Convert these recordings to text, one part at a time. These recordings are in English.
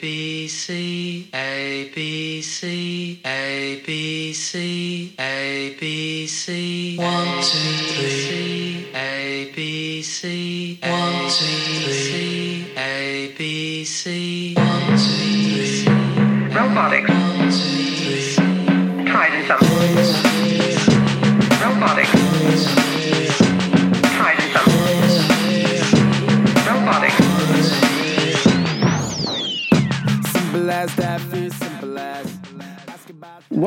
B C A B C A B C A B C one two three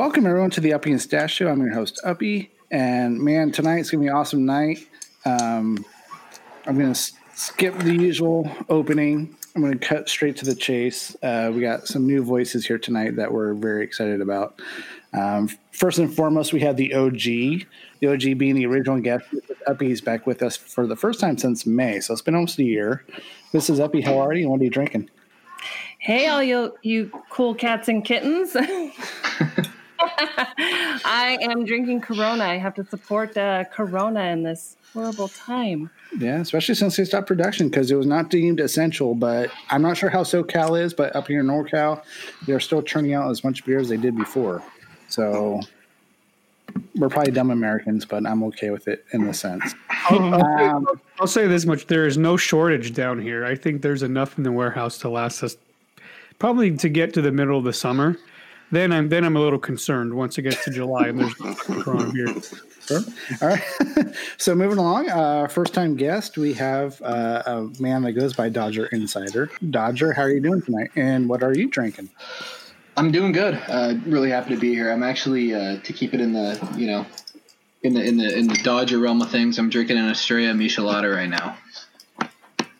Welcome everyone to the Uppy and Stash Show. I'm your host Uppy, and man, tonight's gonna be an awesome night. Um, I'm gonna s- skip the usual opening. I'm gonna cut straight to the chase. Uh, we got some new voices here tonight that we're very excited about. Um, first and foremost, we have the OG. The OG being the original guest. Uppy's back with us for the first time since May, so it's been almost a year. This is Uppy. How are you? And what are you drinking? Hey, all you you cool cats and kittens. I am drinking Corona. I have to support uh, Corona in this horrible time. Yeah, especially since they stopped production because it was not deemed essential. But I'm not sure how SoCal is, but up here in NorCal, they're still churning out as much beer as they did before. So we're probably dumb Americans, but I'm okay with it in the sense. Um, I'll say this much: there is no shortage down here. I think there's enough in the warehouse to last us probably to get to the middle of the summer. Then I'm then I'm a little concerned once it gets to July and there's Corona beer. Sure. All right. so moving along, uh, first time guest, we have uh, a man that goes by Dodger Insider. Dodger, how are you doing tonight? And what are you drinking? I'm doing good. Uh, really happy to be here. I'm actually uh, to keep it in the you know in the in the in the Dodger realm of things. I'm drinking an Estrella Michelada right now.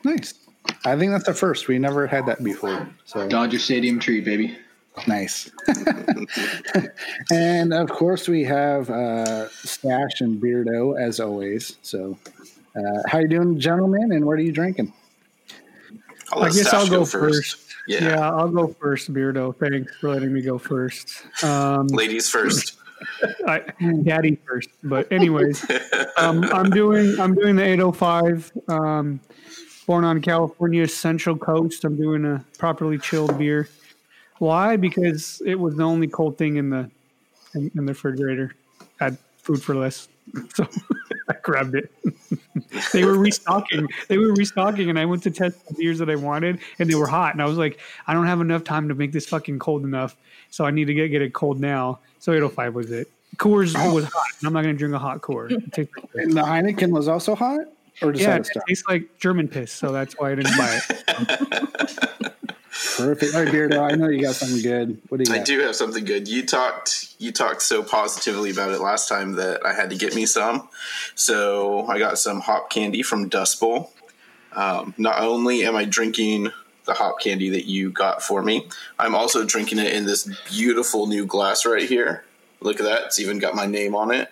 Nice. I think that's the first. We never had that before. So Dodger Stadium treat, baby. Nice. and of course, we have uh, Stash and Beardo as always. So, uh, how you doing, gentlemen? And what are you drinking? I'll I guess Stash I'll go first. Yeah. Yeah. I'll go first, Beardo. Thanks for letting me go first. Um, ladies first. I, daddy first. But anyways, um, I'm doing I'm doing the 805. Um, born on California's Central Coast. I'm doing a properly chilled beer. Why? Because it was the only cold thing in the in, in the refrigerator. Had food for less, so I grabbed it. they were restocking. They were restocking, and I went to test the beers that I wanted, and they were hot. And I was like, I don't have enough time to make this fucking cold enough, so I need to get get it cold now. So 805 was it. Coors was hot, and I'm not going to drink a hot. It like And the Heineken was also hot, or just yeah, out it tastes like German piss, so that's why I didn't buy it. Perfect. All right, Beardo, I know you got something good. What do you got? I do have something good. You talked you talked so positively about it last time that I had to get me some. So I got some hop candy from Dust Bowl. Um, not only am I drinking the hop candy that you got for me, I'm also drinking it in this beautiful new glass right here. Look at that. It's even got my name on it.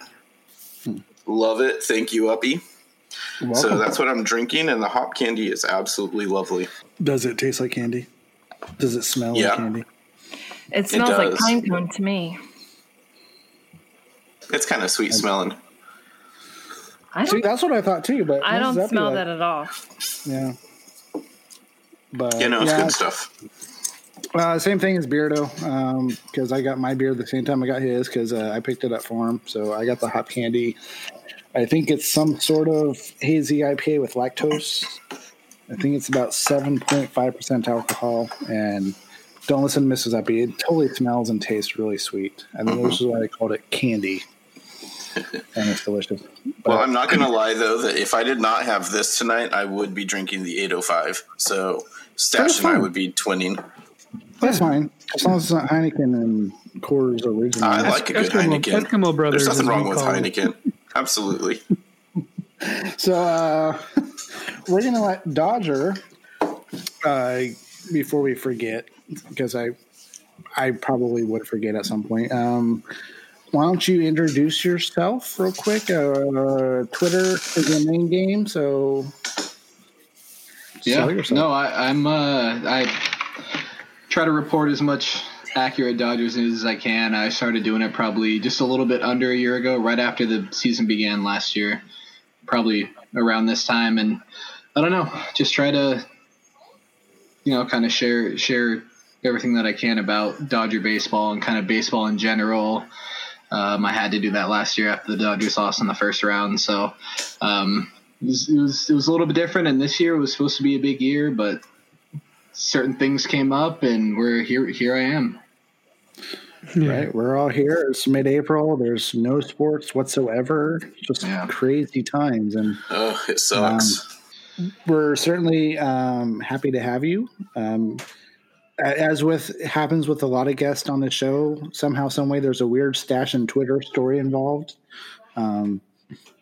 Love it. Thank you, Uppy. So that's what I'm drinking, and the hop candy is absolutely lovely. Does it taste like candy? Does it smell Yeah. like candy? It smells like does. pine cone to me. It's kind of sweet smelling. I See, don't. that's what I thought too. But I don't be smell like? that at all. Yeah. But You know, it's yeah, good stuff. Uh, same thing as Beardo, because I got my beer the same time I got his because uh, I picked it up for him. So I got the hop candy. I think it's some sort of hazy IPA with lactose. I think it's about seven point five percent alcohol. And don't listen to Mrs. Uppy. It totally smells and tastes really sweet. I think this is why they called it candy. and it's delicious. But Well, I'm not going to lie though that if I did not have this tonight, I would be drinking the 805. So Stash and I would be twinning. that's fine as long as it's not Heineken and Coors original. I like a good Eskimo- Heineken. Eskimo Brothers, There's nothing wrong with. Heineken. Absolutely. So uh, we're gonna let Dodger uh, before we forget because I I probably would forget at some point. Um, why don't you introduce yourself real quick? Uh, Twitter is your main game, so Yeah. No, I, I'm. Uh, I try to report as much accurate Dodgers news as I can. I started doing it probably just a little bit under a year ago, right after the season began last year, probably around this time. And I don't know, just try to, you know, kind of share share everything that I can about Dodger baseball and kind of baseball in general. Um, I had to do that last year after the Dodgers lost in the first round, so um, it, was, it was it was a little bit different. And this year was supposed to be a big year, but certain things came up, and we're here. Here I am. Yeah. Right, we're all here. It's mid-April. There's no sports whatsoever. Just Yeah. crazy times, and Oh, it sucks. we're certainly um, happy to have you. Um, as with happens with a lot of guests on the show, somehow, some way, there's a weird stash and Twitter story involved. Um,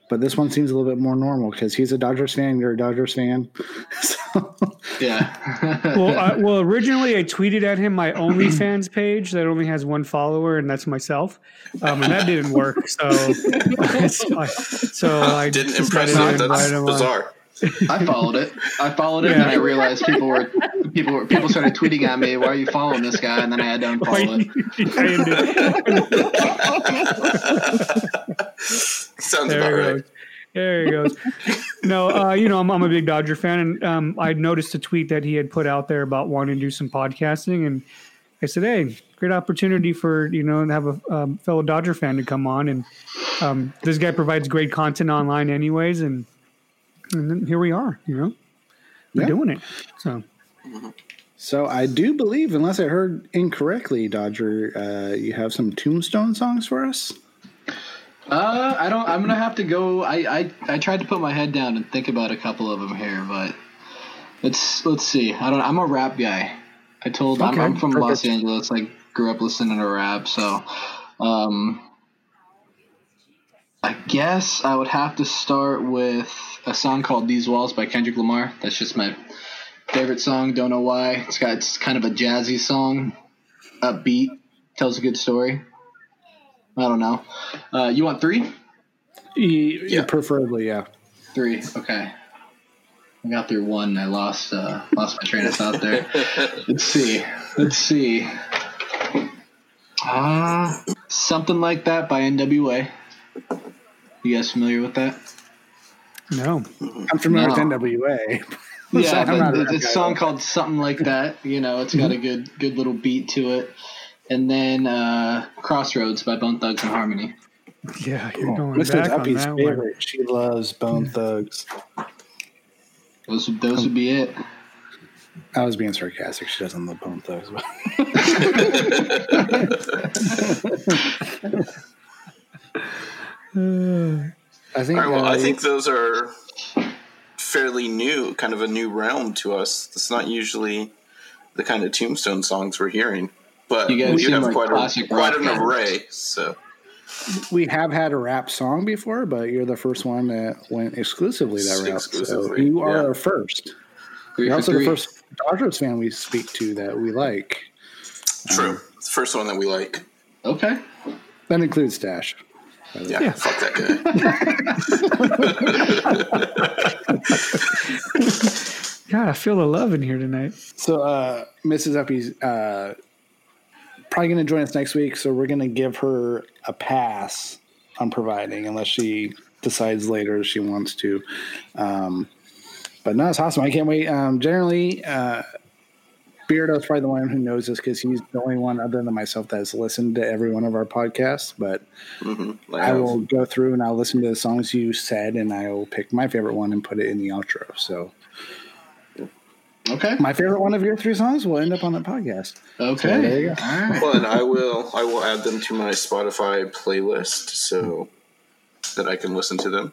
but this one seems a little bit more normal because he's a Dodgers fan. You're a Dodgers fan. so, Yeah. well, I, well, originally I tweeted at him my OnlyFans page that only has one follower, and that's myself, um, and that didn't work. So, so I, so I Didn't impress to you. invite That's him on. bizarre. I followed it. I followed it, and then I realized people were people were people started tweeting at me, "Why are you following this guy?" And then I had to unfollow it. Sounds there about he right. goes. There he goes. No, uh, you know, I'm, I'm a big Dodger fan, and um, I noticed a tweet that he had put out there about wanting to do some podcasting, and I said, "Hey, great opportunity for you know to have a um, fellow Dodger fan to come on." And um, this guy provides great content online, anyways, and and then here we are. You know, we're Yeah. doing it. So so I do believe, unless I heard incorrectly, Dodger, uh, you have some Tombstone songs for us. Uh, I don't. I'm gonna have to go. I, I I tried to put my head down and think about a couple of them here, but let's let's see. I don't. I'm a rap guy. I told. I'm, Okay, I'm from Los. Angeles. I grew up listening to rap, so um, I guess I would have to start with a song called "These Walls" by Kendrick Lamar. That's just my favorite song. Don't know why. It's got it's kind of a jazzy song, upbeat, tells a good story. I don't know. Uh, you want three? E- Yeah. preferably, yeah. Three. Okay. I got through one. I lost uh, lost my train of thought there. Let's see. Let's see. Ah, something like that by NWA. You guys familiar with that? no, I'm familiar with NWA. Yeah, I'm but it's a song called something like that. You know, it's got a good good little beat to it. And then uh, Crossroads by Bone Thugs and Harmony. yeah, you're going This is back on Uppy's that one. favorite. She loves Bone Thugs. Those would those would be it. I was being sarcastic. She doesn't love Bone Thugs. I think. All right, well, uh, I think those are fairly new, kind of a new realm to us. It's not usually the kind of Tombstone songs we're hearing, but You you, guys seem have like quite, a, quite an fans. array. So we have had a rap song before, but you're the first one that went exclusively that route. So you are yeah. our first. Three You're also three. the first Dodgers fan we speak to that we like. true. It's the first one that we like. Okay. That includes Stash. Yeah, Yeah. fuck that guy. God, I feel the love in here tonight. So, uh, Mrs. Uppy's uh, probably going to join us next week. So, we're going to give her a pass on providing, unless she decides later she wants to. Um, but no, it's awesome. I can't wait. Um, generally, uh, Beardo's probably the one who knows this because he's the only one other than myself that has listened to every one of our podcasts. But hmm I will go through and I'll listen to the songs you said, and I will pick my favorite one and put it in the outro. So, Okay. my favorite one of your three songs will end up on the podcast. Okay. So there you go. Well, and I will I will add them to my Spotify playlist so that I can listen to them.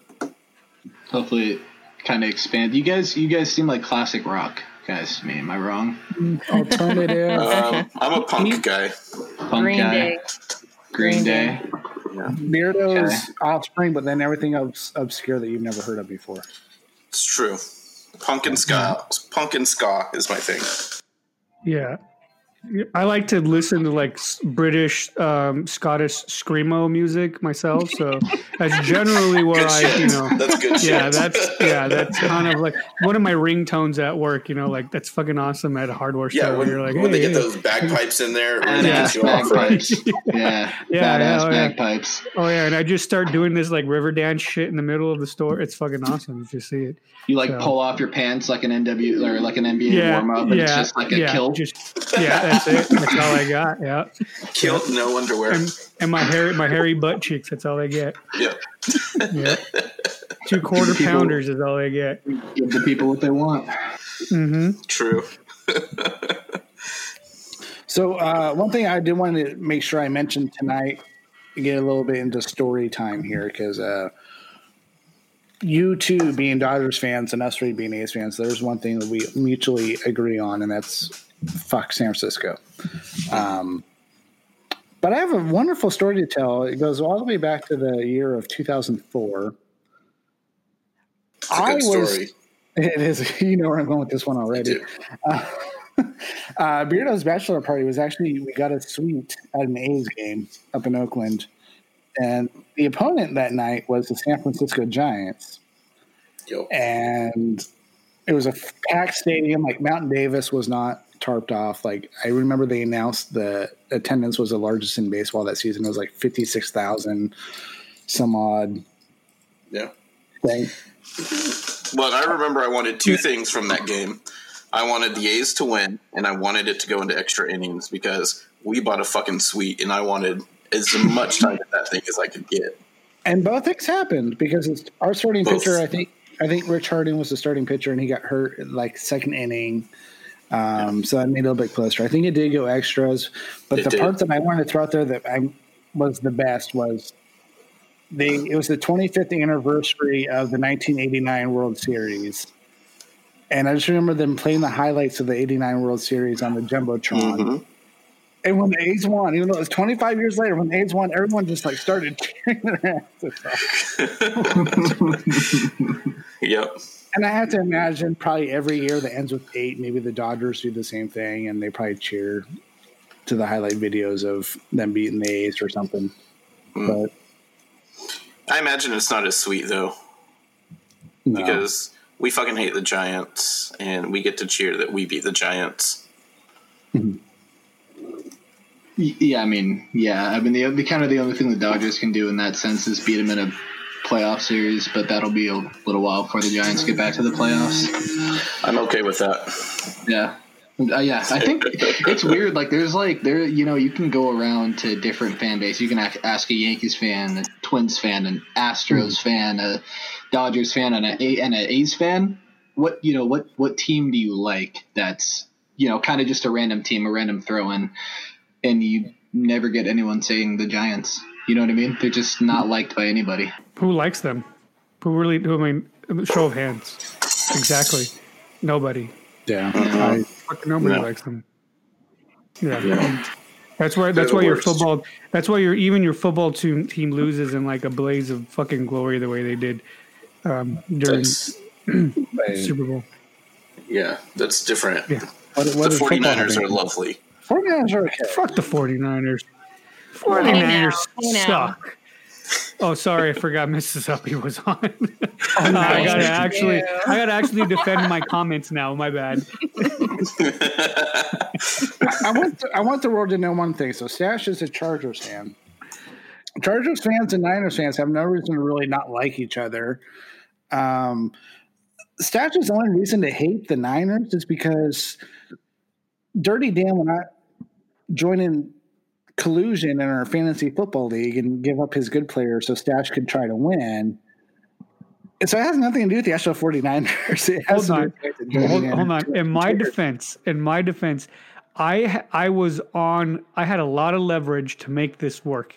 Hopefully, kind of expand. You guys, you guys seem like classic rock guys to me. Am I wrong? Alternative. Um, I'm a punk guy. Punk Green guy. Day. Green Day. Beardo's Okay. offspring, but then everything else obscure that you've never heard of before. It's true. Punk and ska. Punk and ska is my thing. Yeah. I like to listen to like British, um, Scottish screamo music myself, so that's generally where Good I, shit. you know, That's good shit. yeah, that's yeah, that's kind of like one of my ringtones at work. You know, like that's fucking awesome at a hardware store. yeah. where When, you're like, when they hey, get hey. those bagpipes in there, it really Badass gets you off right. bagpipes. Yeah. Yeah, Badass yeah, oh, yeah. bagpipes. oh yeah, and I just start doing this like river dance shit in the middle of the store. It's fucking awesome if you see it. You like So- pull off your pants like an NW or like an NBA Yeah, warm up, and yeah, it's just like a yeah, kilt. Just yeah, That's it. That's all I got. Yeah. Kilt, no underwear. And, and my hairy, my hairy butt cheeks. That's all I get. Yeah. Yeah. Two quarter People- pounders is all I get. Give the people what they want. Mm-hmm. True. So uh, one thing I did want to make sure I mentioned tonight, get a little bit into story time here because uh, you two being Dodgers fans and us three being A's fans, there's one thing that we mutually agree on, and that's fuck San Francisco. Um, but I have a wonderful story to tell. It goes all the way back to the year of 2004. It's a good story. It is. You know where I'm going with this one already. Uh, uh, Beardo's bachelor party was actually we got a suite at an A's game up in Oakland, and the opponent that night was the San Francisco Giants, Yo. and it was a packed stadium. Like Mount Davis was not tarped off. Like I remember they announced the attendance was the largest in baseball that season. It was like fifty six thousand, some odd Yeah. thing. Well, I remember I wanted two things from that game. I wanted the A's to win, and I wanted it to go into extra innings because we bought a fucking suite, and I wanted as much time at that thing as I could get. And both things happened because it's our starting Both. pitcher. I think I think Rich Harden was the starting pitcher, and he got hurt like second inning. Um, So that made it a little bit closer. I think it did go extras, but It the did. part that I wanted to throw out there that I was the best was the it was the 25th anniversary of the 1989 World Series, and I just remember them playing the highlights of the '89 World Series on the jumbotron. Mhm. And when the A's won, even though it was 25 years later, when the A's won, everyone just like started cheering their asses off. Yep. And I have to imagine probably every year that ends with eight, maybe the Dodgers do the same thing and they probably cheer to the highlight videos of them beating the A's or something. Hmm. But I imagine it's not as sweet though, no. because we fucking hate the Giants, and we get to cheer that we beat the Giants. Y- Yeah, I mean, yeah, I mean, the, the kind of the only thing the Dodgers can do in that sense is beat them in a playoff series, but that'll be a little while before the Giants get back to the playoffs. I'm okay with that. Yeah. Uh, yeah, I think it's weird. Like, there's like there, you know, you can go around to different fan base. You can ask a Yankees fan, a Twins fan, an Astros fan, a Dodgers fan, and a and an A's fan. What you know, what what team do you like? That's you know, kind of just a random team, a random throw in, and you never get anyone saying the Giants. You know what I mean? They're just not liked by anybody. Who likes them? Who really? Who, I mean, show of hands. Exactly. Nobody. yeah. Fucking nobody No. likes them. Yeah. Yeah. That's why. That's the why your worst. football. That's why your even your football team team loses in like a blaze of fucking glory the way they did um, during That's, Super Bowl. yeah, that's different. Yeah. what, The what does football 49ers are lovely. 49ers are okay. Fuck the 49ers. Hey 49ers now, hey suck. Oh, sorry, I forgot Mrs. Uppy was on. Oh, I gotta actually, you. I gotta actually defend my comments now. My bad. I want the, I want the world to know one thing. So Stash is a Chargers fan. Chargers fans and Niners fans have no reason to really not like each other. Um, Stash's only reason to hate the Niners is because Dirty Dan will not join in collusion in our fantasy football league and give up his good players so Stash could try to win. And so it has nothing to do with the actual 49ers. It has Hold to on. do with the fact that Dirty Hold, hold on. In my defense, in my defense, I I was on. I had a lot of leverage to make this work.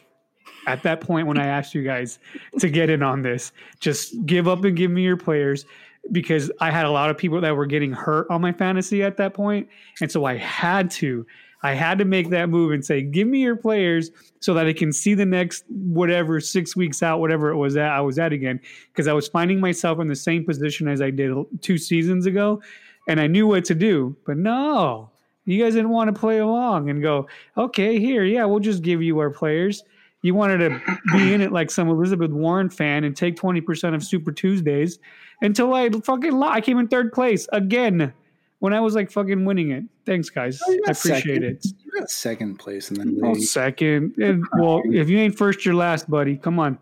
At that point, when I asked you guys to get in on this, just give up and give me your players because I had a lot of people that were getting hurt on my fantasy at that point, and so I had to. I had to make that move and say, "Give me your players so that I can see the next whatever six weeks out, whatever it was that I was at again." Because I was finding myself in the same position as I did two seasons ago, and I knew what to do. But no, you guys didn't want to play along and go, "Okay, here, yeah, we'll just give you our players." You wanted to be in it like some Elizabeth Warren fan and take twenty percent of Super Tuesdays until I fucking lo- I came in third place again when I was like fucking winning it. Thanks, guys. Oh, I appreciate second. it. You got second place in the Oh, second. And, well, if you ain't first, you're last, buddy. Come on.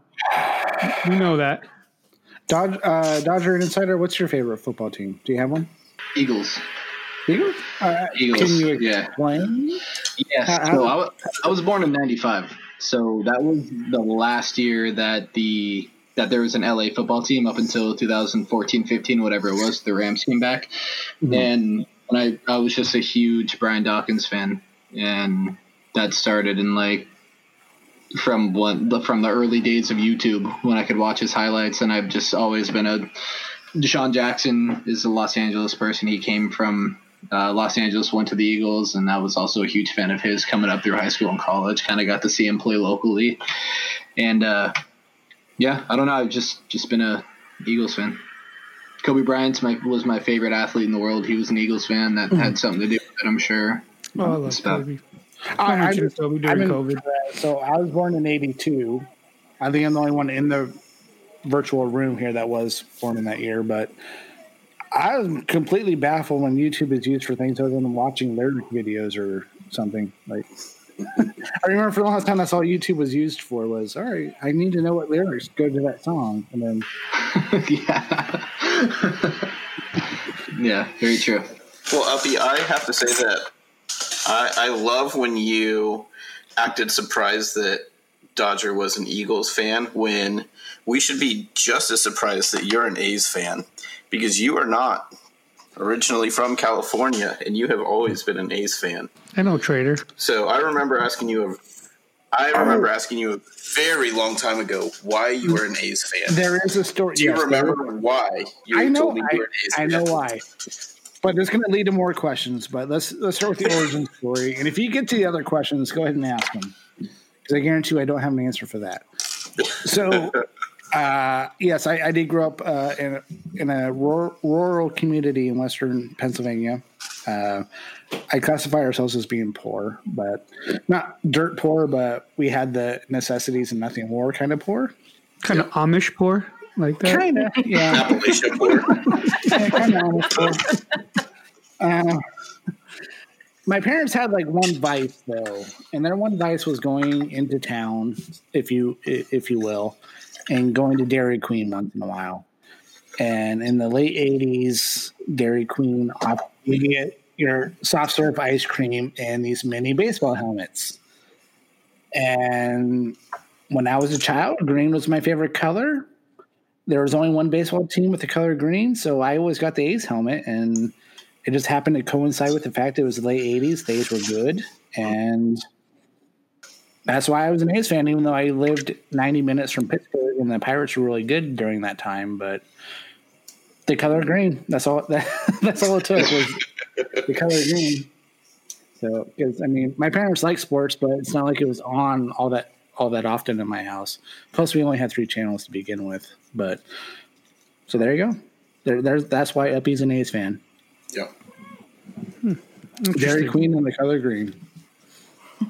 You know that. Dodge, uh, Dodger and Insider, what's your favorite football team? Do you have one? Eagles. Eagles? Uh, Eagles, Can you yeah. explain? Yes. How- So I, I was born in '95. So that was the last year that the that there was an LA football team up until 2014, 15, whatever it was. The Rams came back, and when I I was just a huge Brian Dawkins fan, and that started in like from one the, from the early days of YouTube when I could watch his highlights, and I've just always been a DeSean Jackson is a Los Angeles person. He came from uh, Los Angeles, went to the Eagles, and I was also a huge fan of his coming up through high school and college. Kind of got to see him play locally, and uh, yeah, I don't know. I've just just been a Eagles fan. Kobe Bryant my, was my favorite athlete in the world. He was an Eagles fan. That had mm-hmm. something to do with it, I'm sure. Oh, I love Kobe. I, I mentioned just- Kobe I'm during in- COVID. So I was born in '82. I think I'm the only one in the virtual room here that was born in that year. But I was completely baffled when YouTube is used for things other than watching lyric videos or something. Like I remember for the longest time, that's all YouTube was used for. Was all right. I need to know what lyrics go to that song, and then yeah. yeah, very true. Well, Uppy, I have to say that I, I love when you acted surprised that Dodger was an Eagles fan when we should be just as surprised that you're an A's fan because you are not originally from California and you have always been an A's fan. I know Trader. So I remember asking you a I remember asking you a very long time ago why you were an A's fan. there is a story. Do you yes, remember why you I know. told me I, you were an A's I fan? know why. But it's going to lead to more questions. But let's let's start with the origin story. And if you get to the other questions, go ahead and ask them because I guarantee you I don't have an answer for that. So, uh, yes, I, I did grow up uh, in a, in a rural, rural community in western Pennsylvania. Uh, I classify ourselves as being poor, but not dirt poor, but we had the necessities and nothing more kind of poor. Kind of Amish poor, like that. Kind of, yeah. Appalachian poor. Yeah, kind of almost. Uh, my parents had like one vice though, and their one vice was going into town, if you if you will, and going to Dairy Queen once in a while. And in the late '80s, Dairy Queen you get your soft serve ice cream and these mini baseball helmets. And when I was a child, green was my favorite color there was only one baseball team with the color green, so I always got the A's helmet, and it just happened to coincide with the fact it was the late '80s. The A's were good, and that's why I was an A's fan, even though I lived 90 minutes from Pittsburgh, and the Pirates were really good during that time. But the color green, that's all. That, that's all it took was the color green. So, because I mean, my parents like sports, but it's not like it was on all that all that often in my house. Plus, we only had three channels to begin with. But so there you go. There, there's that's why Uppy's an A's fan. Yep. Hmm. Dairy Queen and the color green,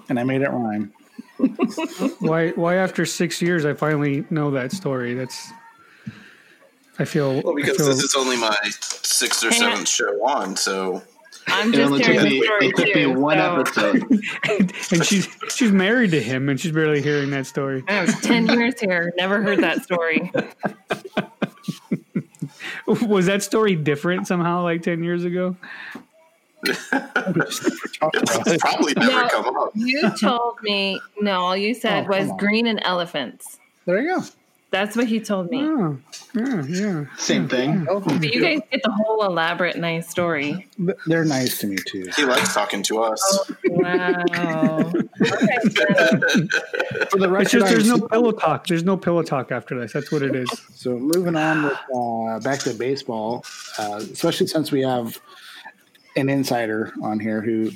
and I made it rhyme. Why? Why after six years I finally know that story? That's. I feel. Well, because feel- this is only my sixth or seventh show on, so I'm It just only hearing took the me, story it took me one so- episode. and she's she's married to him, and she's barely hearing that story. I was 10 years here. Never heard that story. Was that story different somehow, like ten years ago? It's probably never No. come up. You told me, no, all you said Oh, was on. green and elephants. There you go. That's what he told me. Oh, yeah, yeah. Same thing. But you guys get the whole elaborate, nice story. They're nice to me too. He likes talking to us. Wow. Okay. For the It's just there's no pillow talk. There's no pillow talk after this. That's what it is. So moving on with uh, back to baseball, uh, especially since we have an insider on here who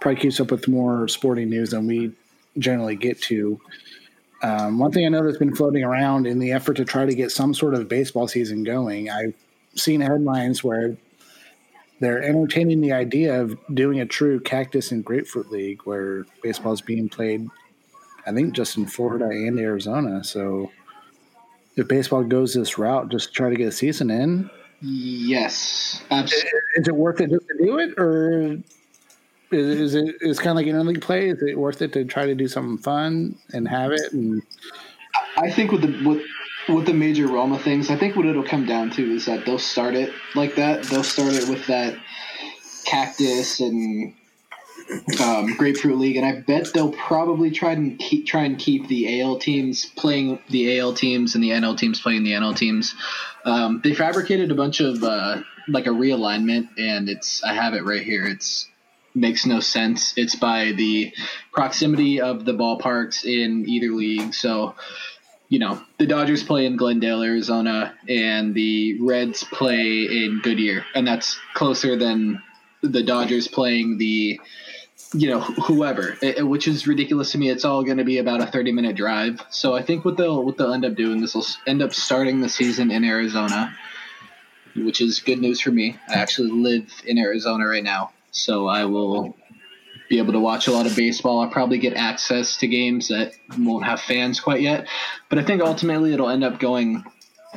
probably keeps up with more sporting news than we generally get to. Um, one thing I know that's been floating around in the effort to try to get some sort of baseball season going, I've seen headlines where they're entertaining the idea of doing a true cactus and grapefruit league where baseball is being played, I think, just in Florida and Arizona. So if baseball goes this route, just try to get a season in. Yes, absolutely. Is it worth it just to do it, or is, is it is kind of like an league play? Is it worth it to try to do something fun and have it? And I think with the with, with the major realm of things, I think what it'll come down to is that they'll start it like that. They'll start it with that Cactus and um, Grapefruit League, and I bet they'll probably try and keep try and keep the AL teams playing the AL teams and the NL teams playing the NL teams. Um, they fabricated a bunch of uh, like a realignment, and it's I have it right here. It's makes no sense. It's by the proximity of the ballparks in either league. So, you know, the Dodgers play in Glendale, Arizona, and the Reds play in Goodyear, and that's closer than the Dodgers playing the you know whoever. It- it- which is ridiculous to me. It's all going to be about a 30 minute drive. So i think what they'll what they'll end up doing is they'll end up starting the season in arizona which is good news for me. I actually live in arizona right now so i will be able to watch a lot of baseball. I'll probably get access to games that won't have fans quite yet. But i think ultimately it'll end up going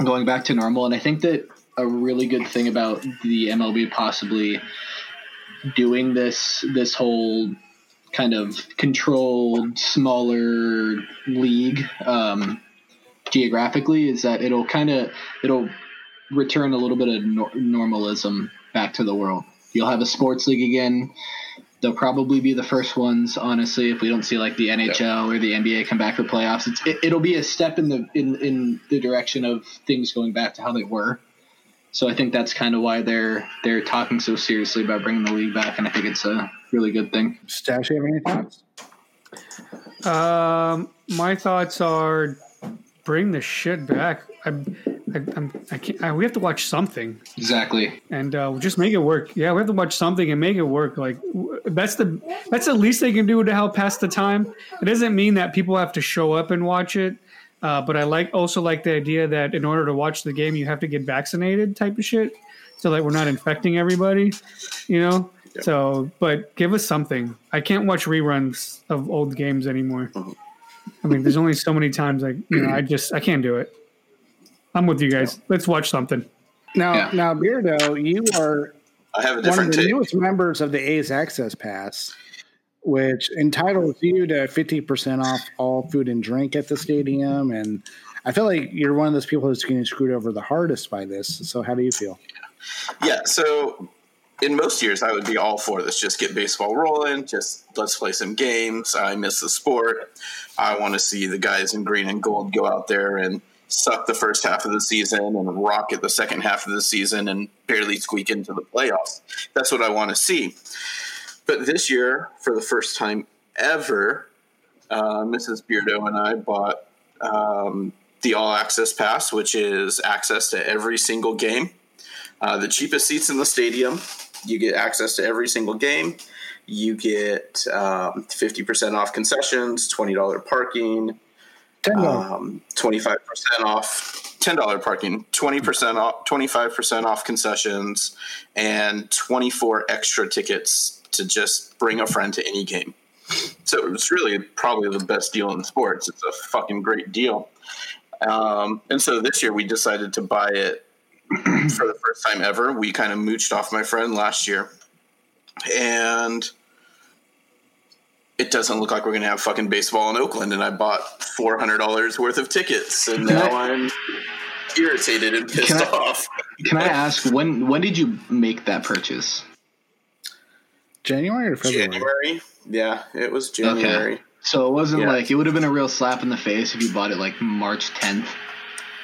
going back to normal. And i think that a really good thing about the mlb possibly doing this this whole kind of controlled smaller league um, geographically is that it'll kind of it'll return a little bit of nor- normalism back to the world. You'll have a sports league again. They'll probably be the first ones honestly if we don't see like the nhl or the nba come back for playoffs. It's, it, it'll be a step in the in, in the direction of things going back to how they were so I think that's kind of why they're they're talking so seriously about bringing the league back, and I think it's a really good thing. Stash, you have any thoughts? Um, my thoughts are bring the shit back. I, I, I'm, I can't. I, we have to watch something, Exactly. and uh, just make it work. Yeah, we have to watch something and make it work. Like that's the that's the least they can do to help pass the time. It doesn't mean that people have to show up and watch it. Uh, but I like also like the idea that in order to watch the game, you have to get vaccinated, type of shit, so that we're not infecting everybody. You know. So, but give us something. I can't watch reruns of old games anymore. I mean, there's only so many times like you know, I just I can't do it. I'm with you guys. Let's watch something. Now, Yeah. now, Beardo, you are I have a one of the take. newest members of the A's Access Pass, which entitles you to 50% off all food and drink at the stadium. And I feel like you're one of those people that's getting screwed over the hardest by this. So, how do you feel? Yeah, so in most years, I would be all for this. Just get baseball rolling. Just let's play some games. I miss the sport. I want to see the guys in green and gold go out there and suck the first half of the season and rocket the second half of the season and barely squeak into the playoffs. That's what I want to see. But this year, for the first time ever, uh, Mrs. Beardo and I bought um, the All Access Pass, which is access to every single game. Uh, the cheapest seats in the stadium. You get access to every single game. You get um, 50% off concessions, $20 parking, $10. um, 25% off, $10 parking, 20% off, 25% off concessions, and 24 extra tickets to just bring a friend to any game. So it's really probably the best deal in sports. It's a fucking great deal. Um, and so this year we decided to buy it for the first time ever. We kind of mooched off my friend last year. And it doesn't look like we're going to have fucking baseball in Oakland. And I bought $400 worth of tickets. And Can now I- I'm irritated and pissed Can I- off. Can I ask when when did you make that purchase? January or February? January? Yeah, it was January. Okay. So it wasn't Yeah. like it would have been a real slap in the face if you bought it like March 10th.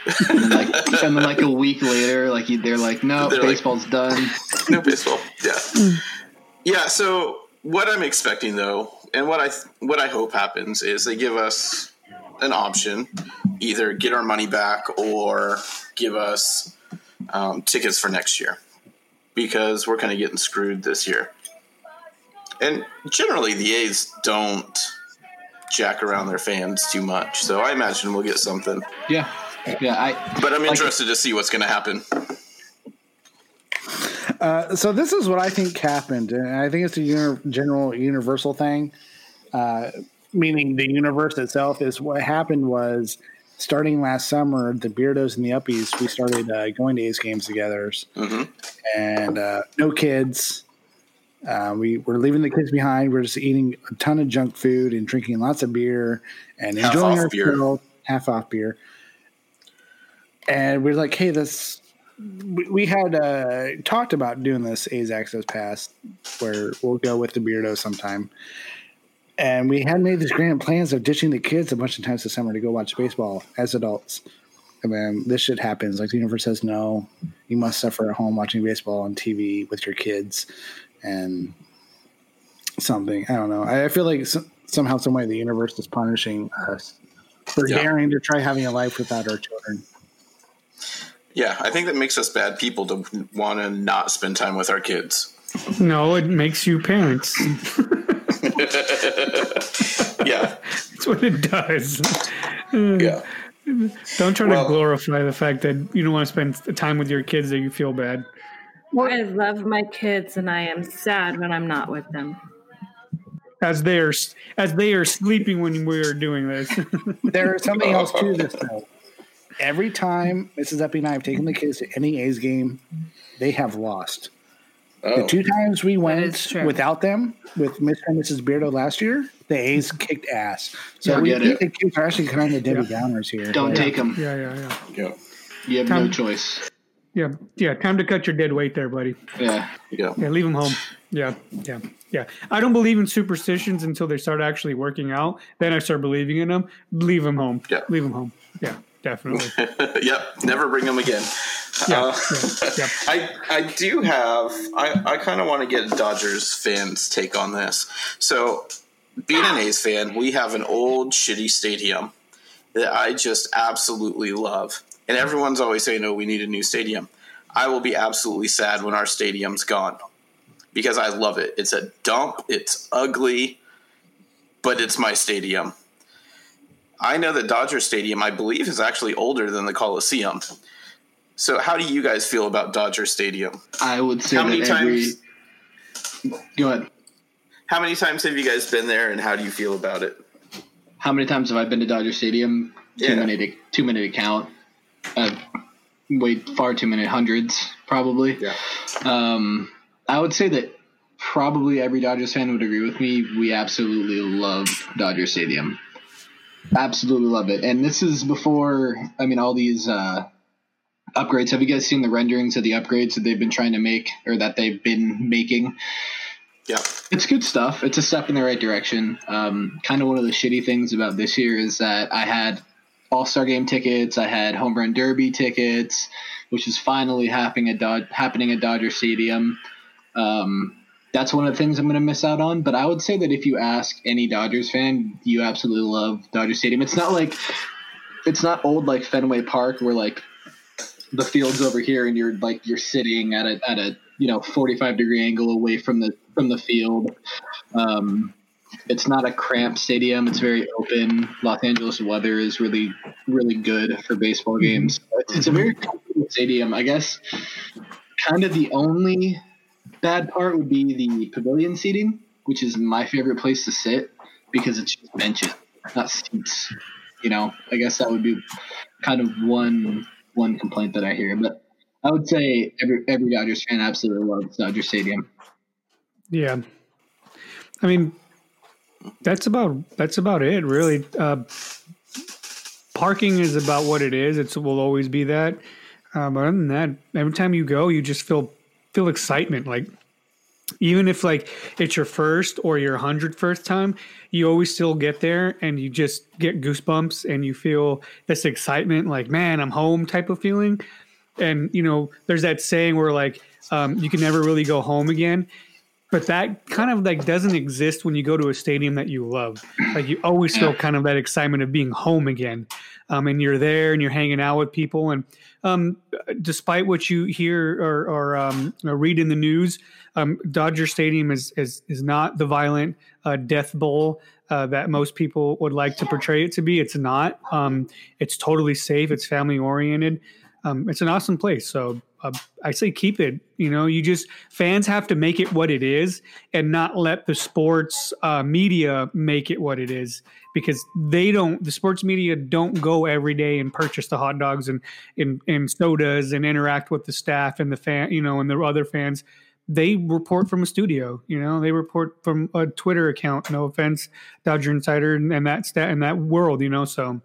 and, then like, and then like a week later, like you, they're like, no, They're like- baseball's done. no baseball. Yeah, yeah. So what I'm expecting though, and what I what I hope happens is they give us an option, either get our money back or give us um, tickets for next year, because we're kind of getting screwed this year. And generally, the A's don't jack around their fans too much, so I imagine we'll get something. Yeah, yeah. I But I'm Like- interested to see what's going to happen. Uh, so this is what I think happened, and I think it's a uni- general universal thing. Uh, meaning the universe itself is what happened was starting last summer, the Beardos and the Uppies, we started uh, going to A's games together, hmm and uh, no kids. Uh, we were leaving the kids behind. We are just eating a ton of junk food and drinking lots of beer and Half enjoying off beer. Half off beer. And we're like, hey, let's we, we had uh, talked about doing this A's Access Pass, where we'll go with the Beardo sometime. And we had made these grand plans of ditching the kids a bunch of times this summer to go watch baseball as adults. And then this shit happens. Like the universe says, no, you must suffer at home watching baseball on TV with your kids. And something, I don't know. I, I feel like s somehow, some way, the universe is punishing us for Yeah. daring to try having a life without our children. Yeah, I think that makes us bad people to want to not spend time with our kids. No, it makes you parents. Yeah, That's what it does. yeah. Don't try Well- to glorify the fact that you don't want to spend time with your kids that you feel bad. I love my kids and I am sad when I'm not with them. As they are as they are sleeping when we are doing this. There's something else to this though. Every time Mrs. Uppy and I have taken the kids to any A's game, they have lost. The oh. two times we went without them, with Mr. and Mrs. Beardo last year, the A's kicked ass. So Yeah, we get think it. the kids are actually kind of Debbie Downers here. Don't take them. yeah, yeah, yeah. yeah, You have no choice. Yeah, yeah. Time to cut your dead weight there, buddy. Yeah. yeah. Yeah, leave them home. Yeah, yeah, yeah. I don't believe in superstitions until they start actually working out. Then I start believing in them. Leave them home. Yeah. leave them home. Yeah, definitely. yep, never bring them again. Yeah, Uh, yeah, yeah. I I do have I, I kind of want to get Dodgers fans take on this. So being an A's fan, we have an old shitty stadium that I just absolutely love. And everyone's always saying, "No, we need a new stadium." I will be absolutely sad when our stadium's gone because I love it. It's a dump. It's ugly, but it's my stadium. I know that Dodger Stadium, I believe, is actually older than the Coliseum. So, how do you guys feel about Dodger Stadium? I would say How many every. times? Go ahead. How many times have you guys been there, and how do you feel about it? How many times have I been to Dodger Stadium? Too Yeah. many to too many to count. Uh, way far too many hundreds, probably. Yeah. Um, I would say that probably every Dodgers fan would agree with me. We absolutely love Dodger Stadium. Absolutely love it. And this is before, I mean, all these uh, upgrades. Have you guys seen the renderings of the upgrades that they've been trying to make or that they've been making? Yeah. It's good stuff. It's a step in the right direction. Um, kind of one of the shitty things about this year is that I had All Star Game tickets, I had Home Run Derby tickets, which is finally happening at Dod- happening at Dodger Stadium. Um, that's one of the things I'm going to miss out on. But I would say that if you ask any Dodgers fan, you absolutely love Dodger Stadium. It's not like it's not old like Fenway Park where like the field's over here and you're like you're sitting at a at a you know 45 degree angle away from the from the field. Um, it's not a cramped stadium. It's very open. Los Angeles weather is really really good for baseball mm-hmm. games. It's, it's a mm-hmm. very comfortable stadium. I guess kind of the only bad part would be the pavilion seating, which is my favorite place to sit because it's just benches, not seats. You know, I guess that would be kind of one one complaint that I hear. But I would say every every Dodgers fan absolutely loves Dodger Stadium. Yeah. I mean, that's about that's about it, really. Uh, parking is about what it is. It will always be that. Uh, but other than that, every time you go, you just feel feel excitement. Like even if like it's your first or your hundred first time, you always still get there and you just get goosebumps and you feel this excitement, like man, I'm home type of feeling. And you know, there's that saying where like um, you can never really go home again but that kind of like doesn't exist when you go to a stadium that you love. Like you always feel kind of that excitement of being home again um, and you're there and you're hanging out with people. And um, despite what you hear or, or, um, read in the news um, dodger stadium is, is, is not the violent uh, death bowl uh, that most people would like to portray it to be. It's not. Um, it's totally safe. It's family oriented um, it's an awesome place. So uh, I say keep it. You know, you just fans have to make it what it is, and not let the sports uh, media make it what it is because they don't. The sports media don't go every day and purchase the hot dogs and and, and sodas and interact with the staff and the fan. You know, and the other fans. They report from a studio. You know, they report from a Twitter account. No offense, Dodger Insider and, and that stat and that world. You know, so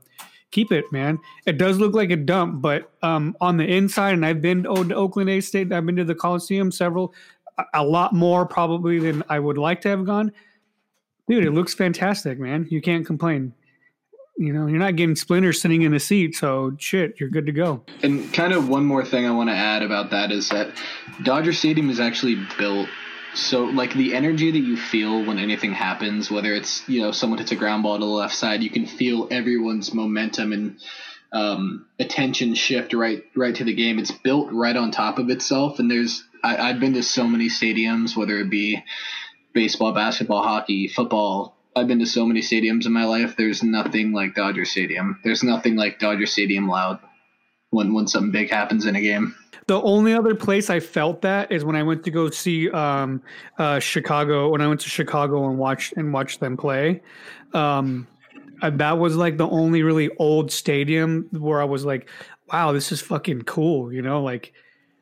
keep it, man. It does look like a dump, but um, on the inside, and I've been to Oakland A State. I've been to the Coliseum several, a, a lot more probably than I would like to have gone. Dude, it looks fantastic, man. You can't complain. You know, you're not getting splinters sitting in the seat, so shit, you're good to go. And kind of one more thing I want to add about that is that Dodger Stadium is actually built so like the energy that you feel when anything happens, whether it's you know someone hits a ground ball to the left side, you can feel everyone's momentum and um, attention shift right right to the game. It's built right on top of itself, and there's I, I've been to so many stadiums, whether it be baseball, basketball, hockey, football. I've been to so many stadiums in my life. There's nothing like Dodger Stadium. There's nothing like Dodger Stadium loud when when something big happens in a game. The only other place I felt that is when I went to go see um, uh, Chicago. When I went to Chicago and watched and watched them play, um, uh, that was like the only really old stadium where I was like, "Wow, this is fucking cool," you know, like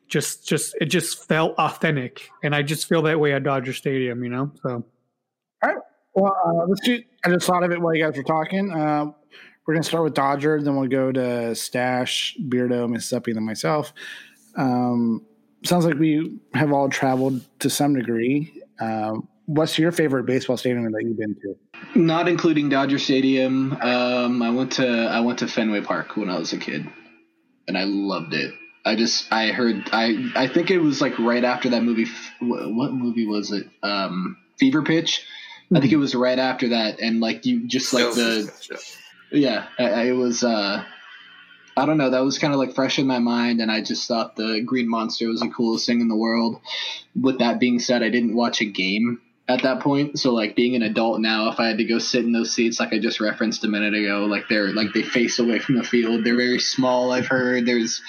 just just it just felt authentic, and I just feel that way at Dodger Stadium, you know. So All right. Well, uh, let's do. I just thought of it while you guys were talking. Uh, we're gonna start with Dodger, then we'll go to Stash, Beardo, Mississippi, then myself. Um, sounds like we have all traveled to some degree. Um, what's your favorite baseball stadium that you've been to? Not including Dodger Stadium. Um, I went to I went to Fenway Park when I was a kid, and I loved it. I just I heard I I think it was like right after that movie. What, what movie was it? Um, Fever Pitch. I think it was right after that, and like you just like the yeah, I, I- it was. uh I don't know. That was kind of like fresh in my mind, and I just thought the Green Monster was the coolest thing in the world. With that being said, I didn't watch a game at that point, so like being an adult now, if I had to go sit in those seats, like I just referenced a minute ago, like they're like they face away from the field. They're very small. I've heard there's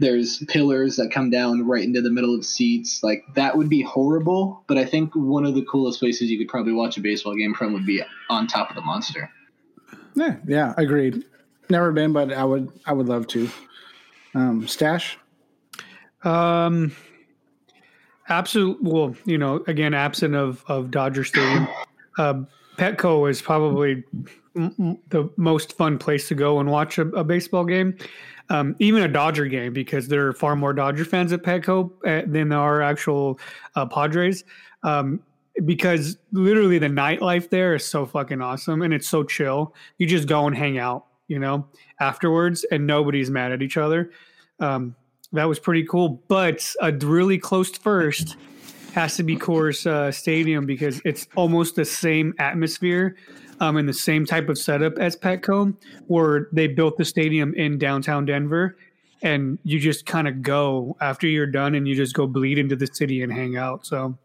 there's pillars that come down right into the middle of seats. Like that would be horrible, but I think one of the coolest places you could probably watch a baseball game from would be on top of the monster. Yeah, yeah, agreed. Never been, but I would. I would love to. Um, Stash. Um, absolute. Well, you know, again, absent of of Dodger Stadium, uh, Petco is probably the most fun place to go and watch a, a baseball game, um, even a Dodger game, because there are far more Dodger fans at Petco uh, than there are actual uh, Padres. Um, because literally the nightlife there is so fucking awesome and it's so chill. You just go and hang out, you know, afterwards, and nobody's mad at each other. Um, that was pretty cool. But a really close first has to be Coors uh, Stadium because it's almost the same atmosphere um, and the same type of setup as Petco, where they built the stadium in downtown Denver. And you just kind of go after you're done and you just go bleed into the city and hang out. So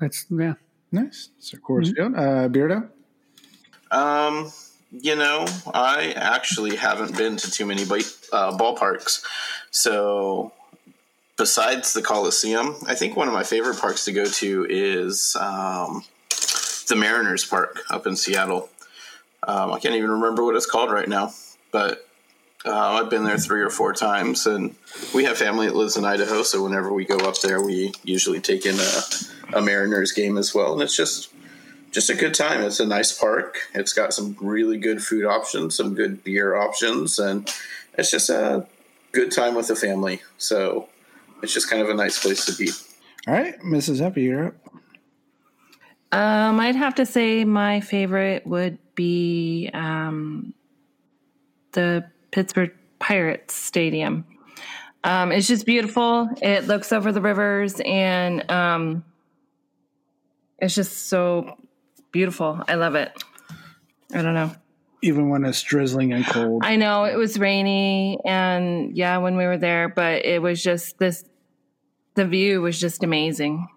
that's, yeah. Nice. So Coors Field. Uh, Beardo. Um, you know, I actually haven't been to too many uh, ballparks. So, besides the Coliseum, I think one of my favorite parks to go to is um, the Mariners Park up in Seattle. Um, I can't even remember what it's called right now, but uh, I've been there three or four times, and we have family that lives in Idaho. So whenever we go up there, we usually take in a, a Mariners game as well, and it's just just a good time. It's a nice park. It's got some really good food options, some good beer options, and it's just a good time with the family. So it's just kind of a nice place to be. All right, Mrs. Uppy, you're up. Um, I'd have to say my favorite would be um, the Pittsburgh Pirates Stadium. Um, it's just beautiful. It looks over the rivers, and um, it's just so beautiful. I love it. I don't know. Even when it's drizzling and cold. I know it was rainy, and yeah, when we were there, but it was just this. The view was just amazing.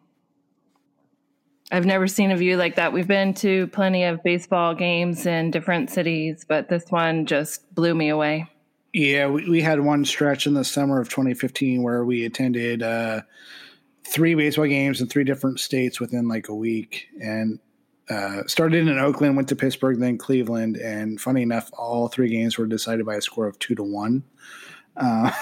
I've never seen a view like that. We've been to plenty of baseball games in different cities, but this one just blew me away. Yeah, we, we had one stretch in the summer of 2015 where we attended uh, three baseball games in three different states within like a week, and uh, started in Oakland, went to Pittsburgh, then Cleveland, and funny enough, all three games were decided by a score of two to one. Uh,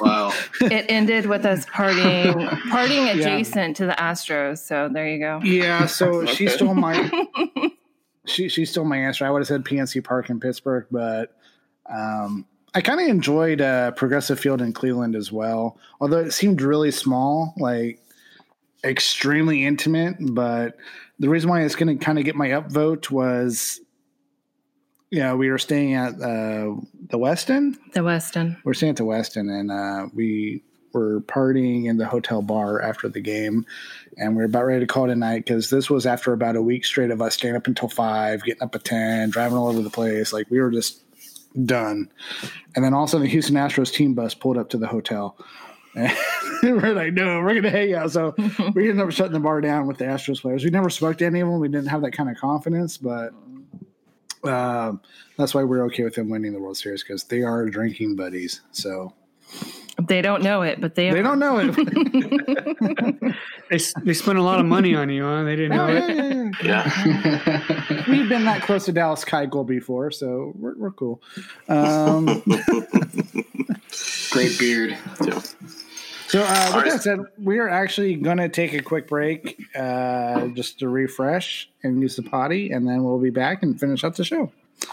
Wow. It ended with us partying, partying adjacent to the Astros. So there you go. yeah, so she Okay. stole my she she's still my answer. I would have said PNC Park in Pittsburgh, but um, I kind of enjoyed uh, Progressive Field in Cleveland as well. Although it seemed really small, like extremely intimate. But the reason why it's going to kind of get my upvote was, you know, we were staying at uh, the Westin. The Weston. We're staying at the Westin, and uh, we were partying in the hotel bar after the game, and we are about ready to call it a night because this was after about a week straight of us staying up until five, getting up at ten, driving all over the place. Like we were just done. And then all of a sudden, the Houston Astros team bus pulled up to the hotel. And we're like, no, we're gonna hang out. So we ended up shutting the bar down with the Astros players. We never spoke to any of them. We didn't have that kind of confidence, but um, that's why we're okay with them winning the World Series because they are drinking buddies. So They don't know it, but they, they are. don't know it. they they spent a lot of money on you, huh? They didn't know Oh, yeah, it. yeah, yeah. Yeah. We've been that close to Dallas Keuchel before, so we're, we're cool. Um, Great beard. So, uh, with that said, we are actually going to take a quick break uh, just to refresh and use the potty, and then we'll be back and finish up the show.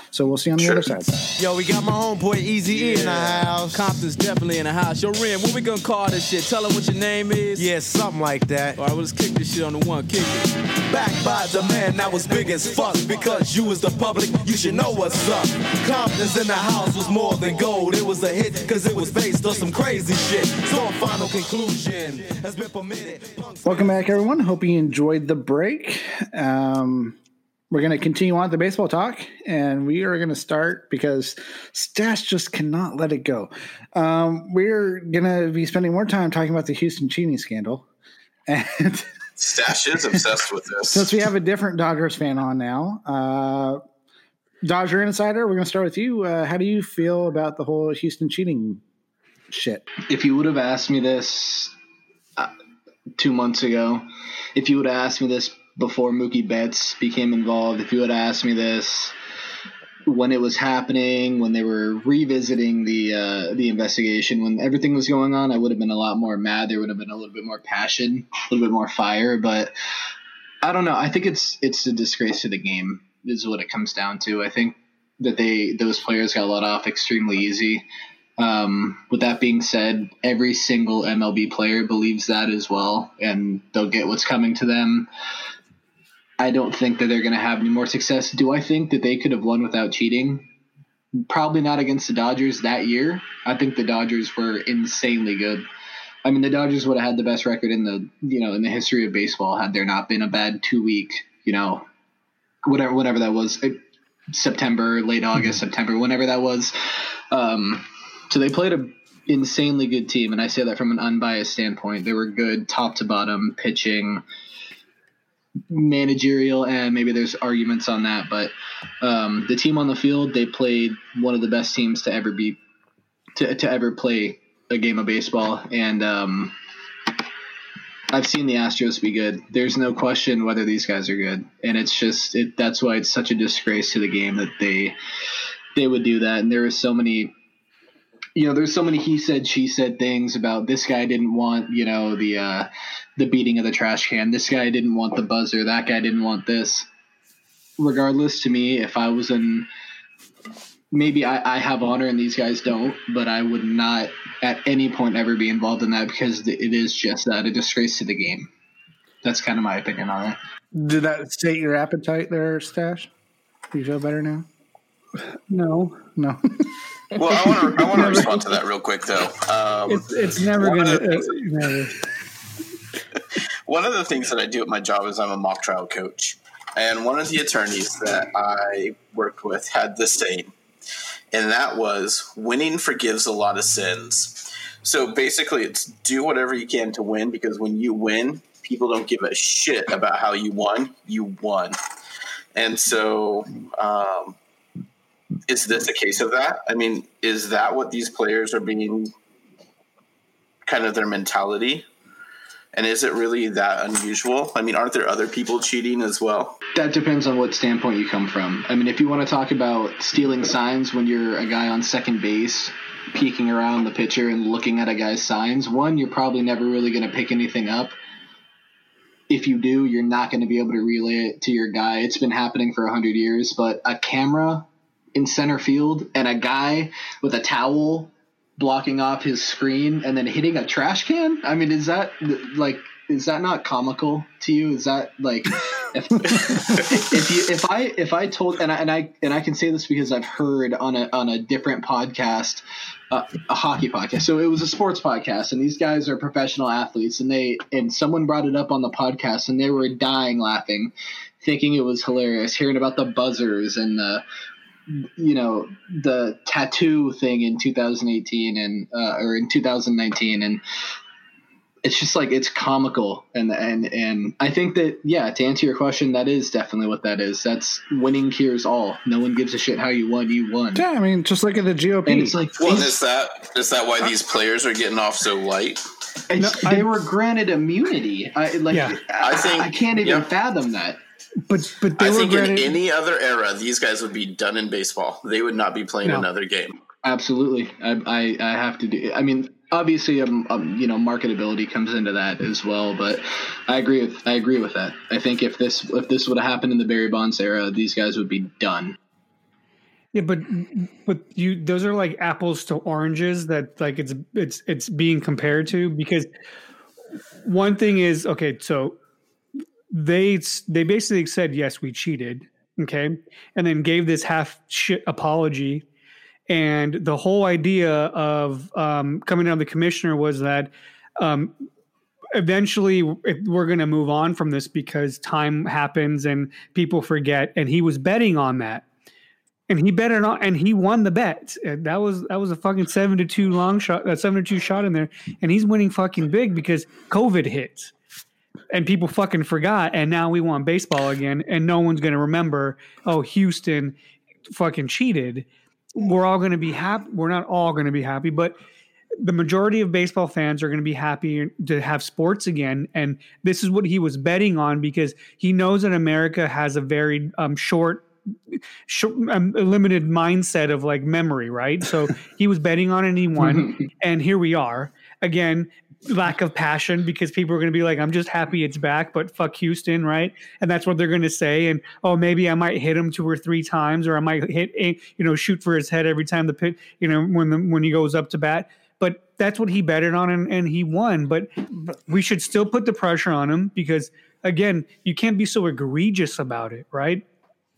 So, we'll see you on the Sure. other side. Yo, we got my homeboy Easy E in the house. Compton's definitely in the house. Yo, Ren, what we gonna call this shit? Tell him what your name is. Yeah, something like that. All right, well, let's kick this shit on the one. Kick it. Back by the man that was big as fuck. Because you was the public, you should know what's up. Compton's in the house was more than gold. It was a hit because it was based on some crazy shit. So a final conclusion has been permitted. Welcome back, everyone. Hope you enjoyed the break. Um, we're going to continue on the baseball talk, and we are going to start because Stash just cannot let it go. Um, we're going to be spending more time talking about the Houston cheating scandal. And Stash is obsessed with this. since we have a different Dodgers fan on now, uh, Dodger Insider, we're going to start with you. Uh, how do you feel about the whole Houston cheating shit? if you would have asked me this uh, two months ago, if you would have asked me this before Mookie Betts became involved, if you have asked me this when it was happening, when they were revisiting the uh, the investigation, when everything was going on, I would have been a lot more mad. There would have been a little bit more passion, a little bit more fire. But I don't know. I think it's it's a disgrace to the game. Is what it comes down to. I think that they those players got let off extremely easy. Um, with that being said, every single MLB player believes that as well, and they'll get what's coming to them. I don't think that they're going to have any more success. Do I think that they could have won without cheating? Probably not against the Dodgers that year. I think the Dodgers were insanely good. I mean, the Dodgers would have had the best record in the you know in the history of baseball had there not been a bad two week you know whatever whatever that was eh, September, late August, September, whenever that was. Um, so they played a insanely good team, and I say that from an unbiased standpoint. They were good top to bottom, pitching, managerial, and maybe there's arguments on that, but um, the team on the field they played one of the best teams to ever be to to ever play a game of baseball, and um, I've seen the Astros be good. There's no question whether these guys are good, and it's just it. That's why it's such a disgrace to the game that they they would do that. And there are so many, you know, there's so many he said she said things about this guy didn't want you know the uh, the beating of the trash can. This guy didn't want the buzzer. That guy didn't want this. Regardless, to me, if I was in maybe I, I have honor and these guys don't, but I would not at any point ever be involved in that because it is just that a disgrace to the game. That's kind of my opinion on it. Did that state your appetite there, Stash? Do you feel better now? No, No. Well, I want to I want to respond to that real quick though. Um, it's it's never One gonna. of the Uh, things- one of the things that I do at my job is I'm a mock trial coach, and one of the attorneys that I worked with had this saying, and that was winning forgives a lot of sins. So basically, it's do whatever you can to win because when you win, people don't give a shit about how you won. You won, and so. Um, is this a case of that? I mean, is that what these players are being kind of their mentality? And is it really that unusual? I mean, aren't there other people cheating as well? That depends on what standpoint you come from. I mean, if you want to talk about stealing signs when you're a guy on second base, peeking around the pitcher and looking at a guy's signs, one, you're probably never really going to pick anything up. if you do, you're not going to be able to relay it to your guy. It's been happening for 100 years, but a camera in center field and a guy with a towel blocking off his screen and then hitting a trash can? I mean, is that like is that not comical to you? Is that like if, if you if I if I told and I and I and I can say this because I've heard on a on a different podcast uh, a hockey podcast. So it was a sports podcast, and these guys are professional athletes, and they and someone brought it up on the podcast, and they were dying laughing, thinking it was hilarious, hearing about the buzzers and the you know the tattoo thing in 2018 and uh, or in 2019 and it's just like it's comical and and and I think that yeah to answer your question that is definitely what that is that's winning cures all no one gives a shit how you won you won Yeah, I mean, just look at the GOP. and it's like well, is that is that why these players are getting off so light? it's, they were granted immunity I like Yeah. I, I think- I can't even yeah. fathom that But but they I were think granted, in any other era, these guys would be done in baseball. They would not be playing No. another game. absolutely I, I I have to do I mean obviously um, um you know marketability comes into that as well but I agree with I agree with that I think if this if this would have happened in the Barry Bonds era these guys would be done Yeah, but but you those are like apples to oranges that like it's it's it's being compared to because one thing is okay, so they they basically said yes, we cheated, okay, and then gave this half shit apology, and the whole idea of um, coming down the commissioner was that um, eventually we're going to move on from this because time happens and people forget, and he was betting on that. And he bet on, and he won the bet. That was that was a fucking seven to two long shot, a seven to two shot in there, and he's winning fucking big because COVID hit, and people fucking forgot, and now we want baseball again, and no one's gonna remember. Oh, Houston, fucking cheated. We're all gonna be happy. We're not all gonna be happy, but the majority of baseball fans are going to be happy to have sports again and this is what he was betting on because he knows that america has a very um, short short, um, limited mindset of like memory, right? So he was betting on it and he won, and here we are again. Lack of passion because people are going to be like, "I'm just happy it's back," but fuck Houston, right? And that's what they're going to say. And oh, maybe I might hit him two or three times, or I might hit, you know, shoot for his head every time the pit, you know, when the when he goes up to bat. But that's what he betted on, and, and he won. But we should still put the pressure on him because, again, you can't be so egregious about it, right?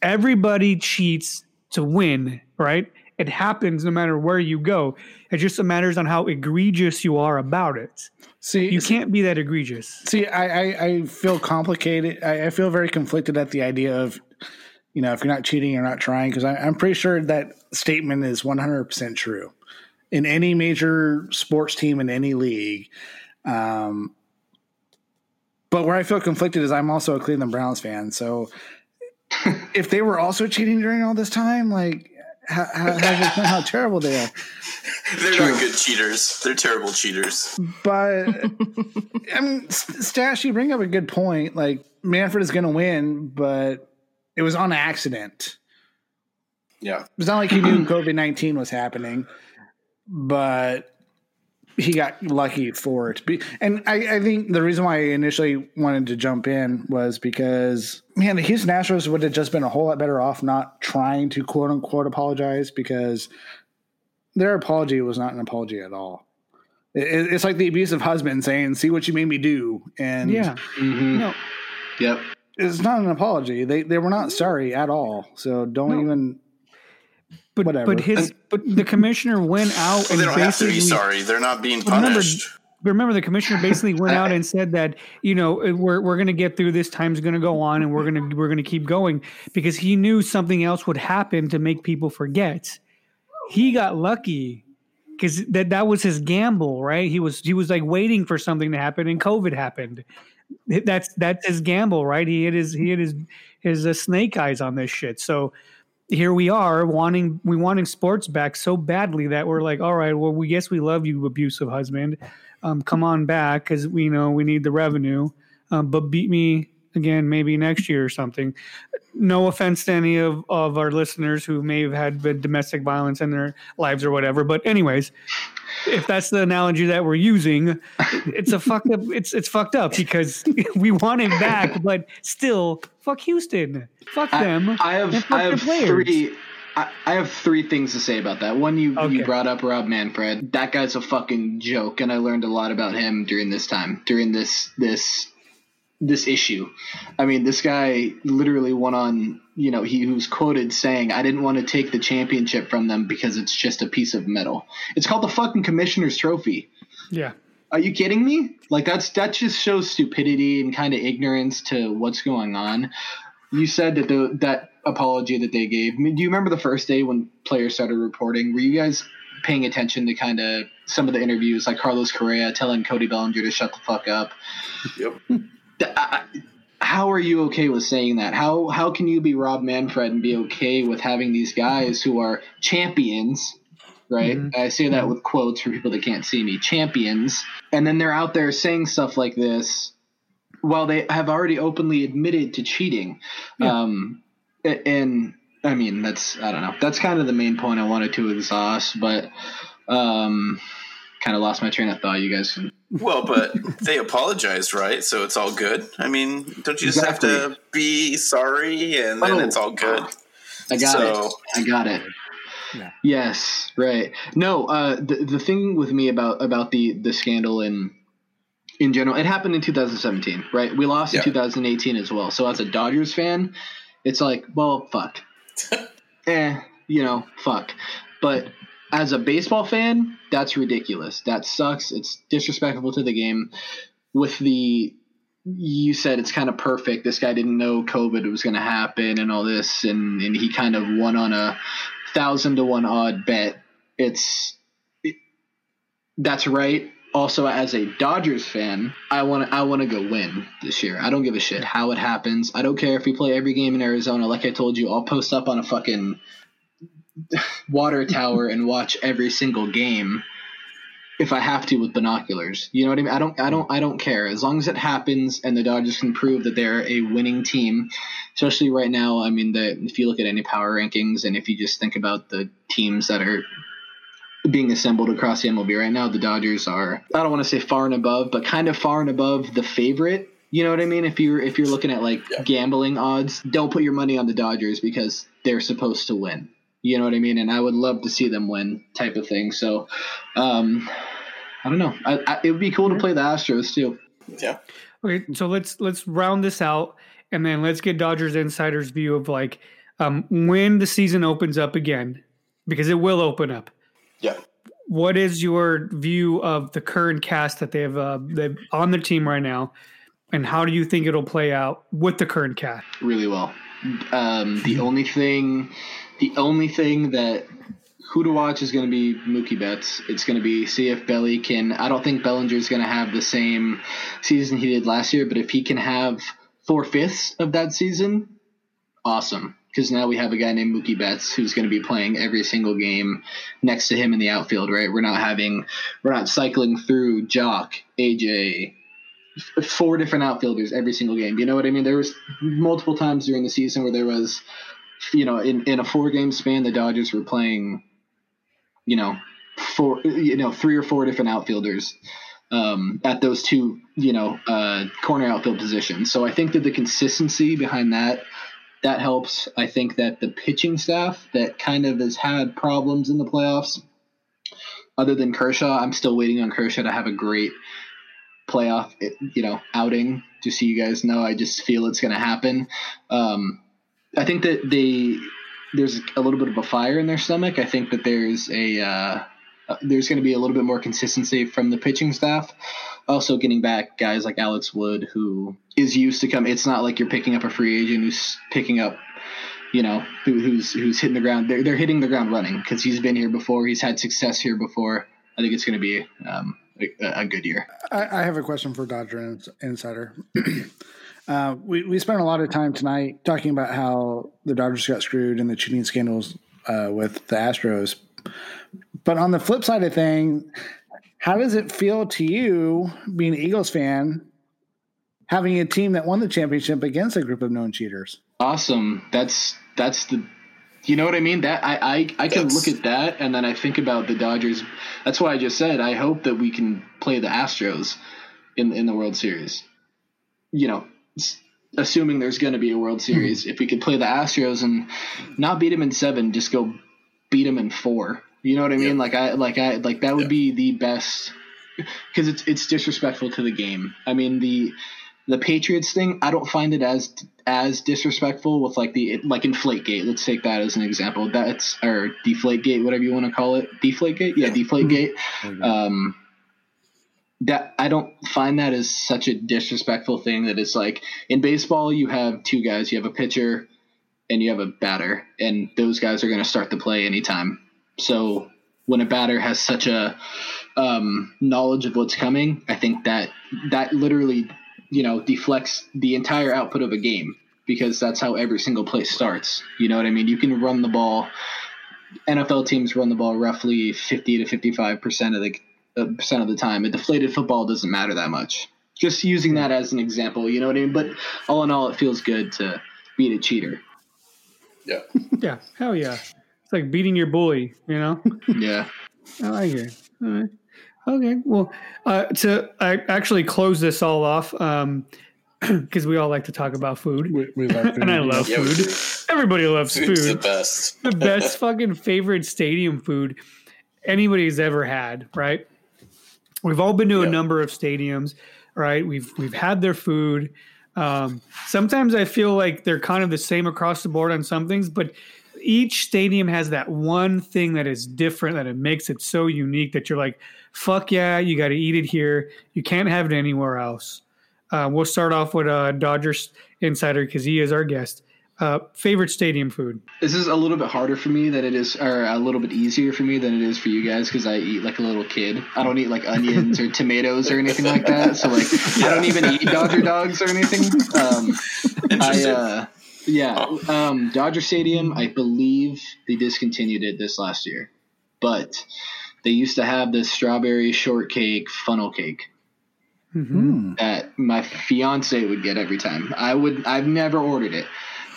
everybody cheats to win, right? It happens no matter where you go. It just matters on how egregious you are about it. See, You can't be that egregious. See, I, I, I feel complicated. I, I feel very conflicted at the idea of, you know, if you're not cheating, you're not trying. Because I'm pretty sure that statement is 100% true in any major sports team in any league. Um, but where I feel conflicted is I'm also a Cleveland Browns fan. So if they were also cheating during all this time, like, how, how, how, how terrible they are. They're not good cheaters. They're terrible cheaters. But I mean, Stash, you bring up a good point. Like Manfred is going to win, but it was on accident. Yeah. It's not like he knew COVID nineteen was happening, but he got lucky for it. And I, I think the reason why I initially wanted to jump in was because man, the Houston Astros would have just been a whole lot better off not trying to quote unquote apologize because their apology was not an apology at all. It- it- it's like the abusive husband saying, "See what you made me do," and Yeah. Mhm. No. Yep. it's not an apology. They they were not sorry at all. So don't No. even. But Whatever. but his but the commissioner went out Well, and they don't have to basically be sorry. They're not being But remember- remember the commissioner basically went out and said that you know we're we're going to get through this. Time's going to go on and we're going to we're going to keep going because he knew something else would happen to make people forget. He got lucky because that that was his gamble right? He was he was like waiting for something to happen and covid happened. That's that's his gamble right? He had his he had his his uh, snake eyes on this shit. So here we are wanting we wanting sports back so badly that we're like all right well we guess we love you abusive husband um, come on back because we know we need the revenue um, but beat me again, maybe next year or something. No offense to any of, of our listeners who may have had domestic violence in their lives or whatever. But anyways, if that's the analogy that we're using, it's a fucked up. It's it's fucked up because we want him back, but still, fuck Houston, fuck them. I, I have I have three. I, I have three things to say about that. One, you Okay. you brought up Rob Manfred. That guy's a fucking joke, and I learned a lot about him during this time, during this this this issue. I mean, this guy literally went on. You know, he was quoted saying, "I didn't want to take the championship from them because it's just a piece of metal. It's called the fucking Commissioner's Trophy." Yeah, Are you kidding me? Like that's that just shows stupidity and kind of ignorance to what's going on. You said that the that apology that they gave. I mean, do you remember the first day when players started reporting? Were you guys paying attention to kind of some of the interviews, like Carlos Correa telling Cody Bellinger to shut the fuck up? Yep. Th- I- I- How are you okay with saying that? How how can you be Rob Manfred and be okay with having these guys who are champions, right? I say that with quotes for people that can't see me, champions, and then they're out there saying stuff like this while they have already openly admitted to cheating. Um, and I mean, that's I don't know. That's kind of the main point I wanted to exhaust, but um, kind of lost my train of thought. You guys can Well, but they apologized, right? So it's all good. I mean, don't you just have to be sorry and then Oh. it's all good? I got So- it. I got it. Yes, right. No, uh, the the thing with me about about the the scandal in in general, it happened in 2017, right? We lost Yeah. in 2018 as well. So as a Dodgers fan, it's like, well, fuck. eh, you know, fuck. But as a baseball fan, that's ridiculous. That sucks. It's disrespectful to the game. With the you said it's kind of perfect. This guy didn't know COVID was going to happen and all this, and, and he kind of won on a thousand to one odd bet. It's it, that's right. Also, as a Dodgers fan, I want I want to go win this year. I don't give a shit how it happens. I don't care if we play every game in Arizona. Like I told you, I'll post up on a fucking water tower and watch every single game if I have to with binoculars. You know what I mean? I don't I don't I don't care. As long as it happens and the Dodgers can prove that they're a winning team, especially right now, I mean the if you look at any power rankings and if you just think about the teams that are being assembled across the MLB right now, the Dodgers are I don't want to say far and above, but kind of far and above the favorite. You know what I mean? If you're if you're looking at like gambling odds, don't put your money on the Dodgers because they're supposed to win. You know what I mean? And I would love to see them win, type of thing. So, um, I don't know. I, I, it would be cool to play the Astros too. Yeah. Okay, so let's let's round this out, and then let's get Dodgers insiders view of like um, when the season opens up again, because it will open up. Yeah. What is your view of the current cast that they have uh, they've on their team right now, and how do you think it'll play out with the current cast? really well. Um, the only thing, the only thing that who to watch is going to be Mookie Betts. It's going to be see if Belly can. I don't think Bellinger is going to have the same season he did last year, but if he can have four fifths of that season, awesome. Because now we have a guy named Mookie Betts who's going to be playing every single game next to him in the outfield. Right? We're not having, we're not cycling through Jock, AJ, four different outfielders every single game. You know what I mean? There was multiple times during the season where there was, you know, in, in a four game span, the Dodgers were playing, you know, four, you know, three or four different outfielders um, at those two, you know, uh, corner outfield positions. So I think that the consistency behind that that helps. I think that the pitching staff that kind of has had problems in the playoffs, other than Kershaw, I'm still waiting on Kershaw to have a great playoff, you know, outing. Just so you guys know, I just feel it's going to happen. Um, I think that they there's a little bit of a fire in their stomach. I think that there's a uh, uh, there's going to be a little bit more consistency from the pitching staff. Also, getting back guys like Alex Wood, who is used to come. It's not like you're picking up a free agent who's picking up, you know, who, who's who's hitting the ground. They're they're hitting the ground running because he's been here before. He's had success here before. I think it's going to be um, a, a good year. I, I have a question for Dodger Insider. uh, we we spent a lot of time tonight talking about how the Dodgers got screwed in the cheating scandals uh, with the Astros. But on the flip side of thing, how does it feel to you, being an Eagles fan, having a team that won the championship against a group of known cheaters. Awesome. That's that's the you know what I mean? That I I, I can That's- look at that and then I think about the Dodgers. That's why I just said I hope that we can play the Astros in in the World Series. You know, assuming there's going to be a World hmm. Series, if we could play the Astros and not beat them in 7, just go beat them in 4. You know what I mean? Like I like I like that would be the best because it's it's disrespectful to the game. I mean the the Patriots thing, I don't find it as as disrespectful with like the like Inflategate. Let's take that as an example. That's or Deflategate, whatever you want to call it. Deflategate, yeah, Deflategate. Um, that I don't find that as such a disrespectful thing. That it's like in baseball, you have two guys. You have a pitcher and you have a batter, and those guys are going to start the play anytime. So when a batter has such a um, knowledge of what's coming, I think that that literally, you know, deflects the entire output of a game because that's how every single play starts. You know what I mean? You can run the ball. NFL teams run the ball roughly fifty to fifty-five percent of the uh, percent of the time. A deflated football doesn't matter that much. Just using that as an example, you know what I mean? But all in all, it feels good to beat a cheater. Yeah. Yeah, hell yeah. It's like beating your bully, you know? Yeah. I like it. All right. Okay. Well, uh, to I actually close this all off um, because we all like to talk about food, We, we love and I love Yeah, food. do. Everybody loves Food's the food. best. the best fucking favorite stadium food anybody's ever had, right? We've all been to a number of stadiums, right? We've we've had their food. Um, sometimes I feel like they're kind of the same across the board on some things, but each stadium has that one thing that is different that it makes it so unique that you're like, fuck yeah, you got to eat it here. You can't have it anywhere else. Uh, we'll start off with uh, Dodgers insider because he is our guest. Uh, favorite stadium food. This is a little bit harder for me than it is, or a little bit easier for me than it is for you guys because I eat like a little kid. I don't eat like onions or tomatoes or anything like that. So like, I don't even eat Dodger dogs or anything. Um, I, Interesting. uh, yeah, um, Dodger Stadium. I believe they discontinued it this last year, but they used to have this strawberry shortcake funnel cake Mm-hmm. that my fiance would get every time. I would. I've never ordered it,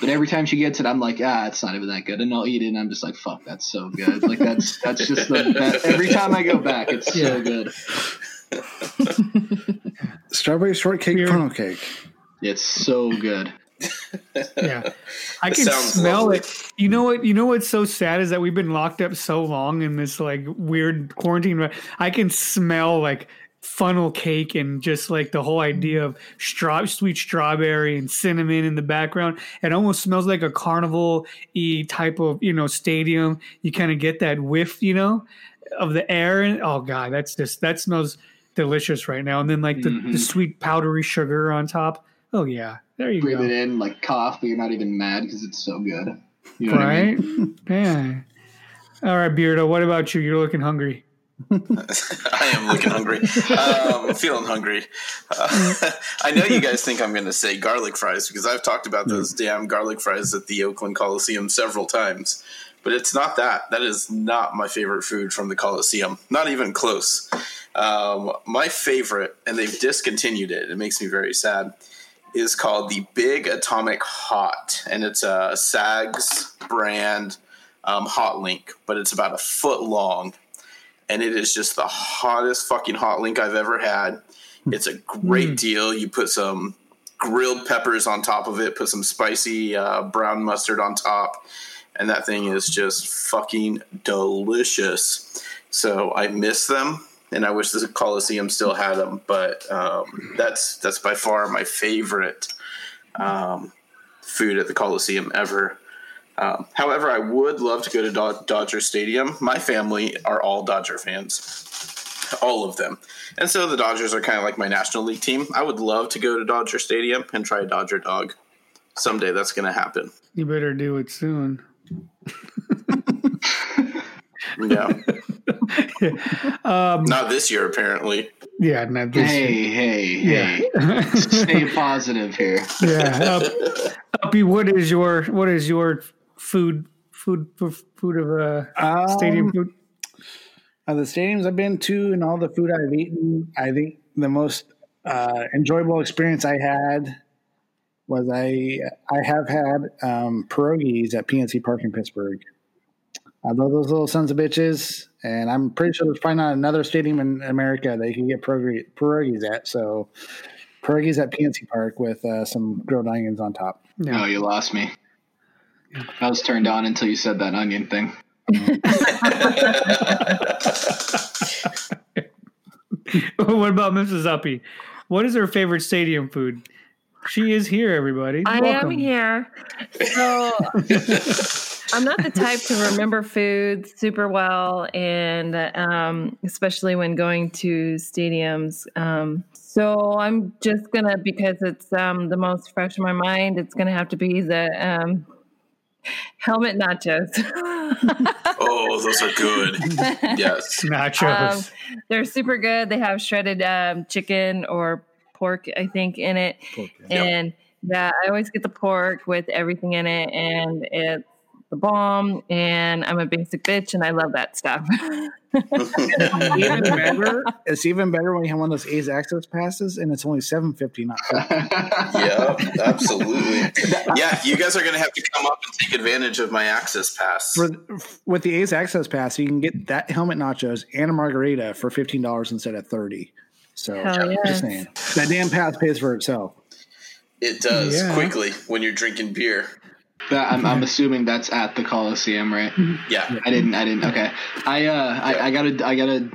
but every time she gets it, I'm like, ah, it's not even that good, and I'll eat it, and I'm just like, fuck, that's so good. Like that's that's just the that, every time I go back, it's Yeah. so good. Strawberry shortcake Weird. funnel cake. It's so good. Yeah, I can smell lovely. it. You know what? You know what's so sad is that we've been locked up so long in this like weird quarantine. But I can smell like funnel cake and just like the whole idea of straw, sweet strawberry and cinnamon in the background. It almost smells like a carnival e type of you know stadium. You kind of get that whiff, you know, of the air. And oh god, that's just that smells delicious right now. And then like the, the Mhm. sweet powdery sugar on top. Oh yeah, there you Breathe go. it in, like cough, but you're not even mad because it's so good. You know what I mean? Right? yeah. All right, Beardo, what about you? You're looking hungry. I am looking hungry. Um, I'm feeling hungry. Uh, I know you guys think I'm going to say garlic fries because I've talked about those damn garlic fries at the Oakland Coliseum several times. But it's not that. That is not my favorite food from the Coliseum. Not even close. Um, my favorite, and they've discontinued it. It makes me very sad. Is called the Big Atomic Hot, and it's a Saag's brand um, hot link, but it's about a foot long and it is just the hottest fucking hot link I've ever had. It's a great deal. You put some grilled peppers on top of it, put some spicy uh, brown mustard on top, and that thing is just fucking delicious. So I miss them, and I wish the Coliseum still had them. But um, that's that's by far my favorite um, food at the Coliseum ever. Um, however, I would love to go to Do- Dodger Stadium. My family are all Dodger fans, all of them, and so the Dodgers are kind of like my National League team. I would love to go to Dodger Stadium and try a Dodger dog. Someday that's going to happen. You better do it soon. Yeah, Um, not this year apparently. yeah, not this Hey, hey, Yeah. hey! Stay positive here. Yeah. Up, Uppy, what is your what is your food food food of uh, stadium Um, food? Uh, the stadiums I've been to and all the food I've eaten, I think the most uh, enjoyable experience I had was I I have had um, pierogies at PNC Park in Pittsburgh. I love those little sons of bitches, and I'm pretty sure there's probably not another stadium in America that you can get pierogi- pierogies at. So pierogies at PNC Park with uh, some grilled onions on top. No, you lost me. I was turned on until you said that onion thing. what about Mrs. Uppy? What is her favorite stadium food? She is here, everybody. I Welcome. am here. So I'm not the type to remember foods super well, and um, especially when going to stadiums. Um, so I'm just gonna because it's um, the most fresh in my mind. It's gonna have to be the um, helmet nachos. Oh, those are good. Yes. Nachos. Um, they're super good. They have shredded um, chicken or pork, I think, in it. And yeah, I always get the pork with everything in it, and it's the bomb. And I'm a basic bitch, and I love that stuff. even better, it's even better when you have one of those A's access passes and it's only seven fifty, not Yeah, absolutely. Yeah, you guys are going to have to come up and take advantage of my access pass. for with the A's access pass. You can get that helmet nachos and a margarita for fifteen dollars instead of thirty. So Hell just saying that damn pass pays for itself. It does Yeah. quickly when you're drinking beer. That, I'm, I'm assuming that's at the Coliseum, right? Yeah. I didn't. I didn't. Okay. I uh. I, I gotta. I gotta.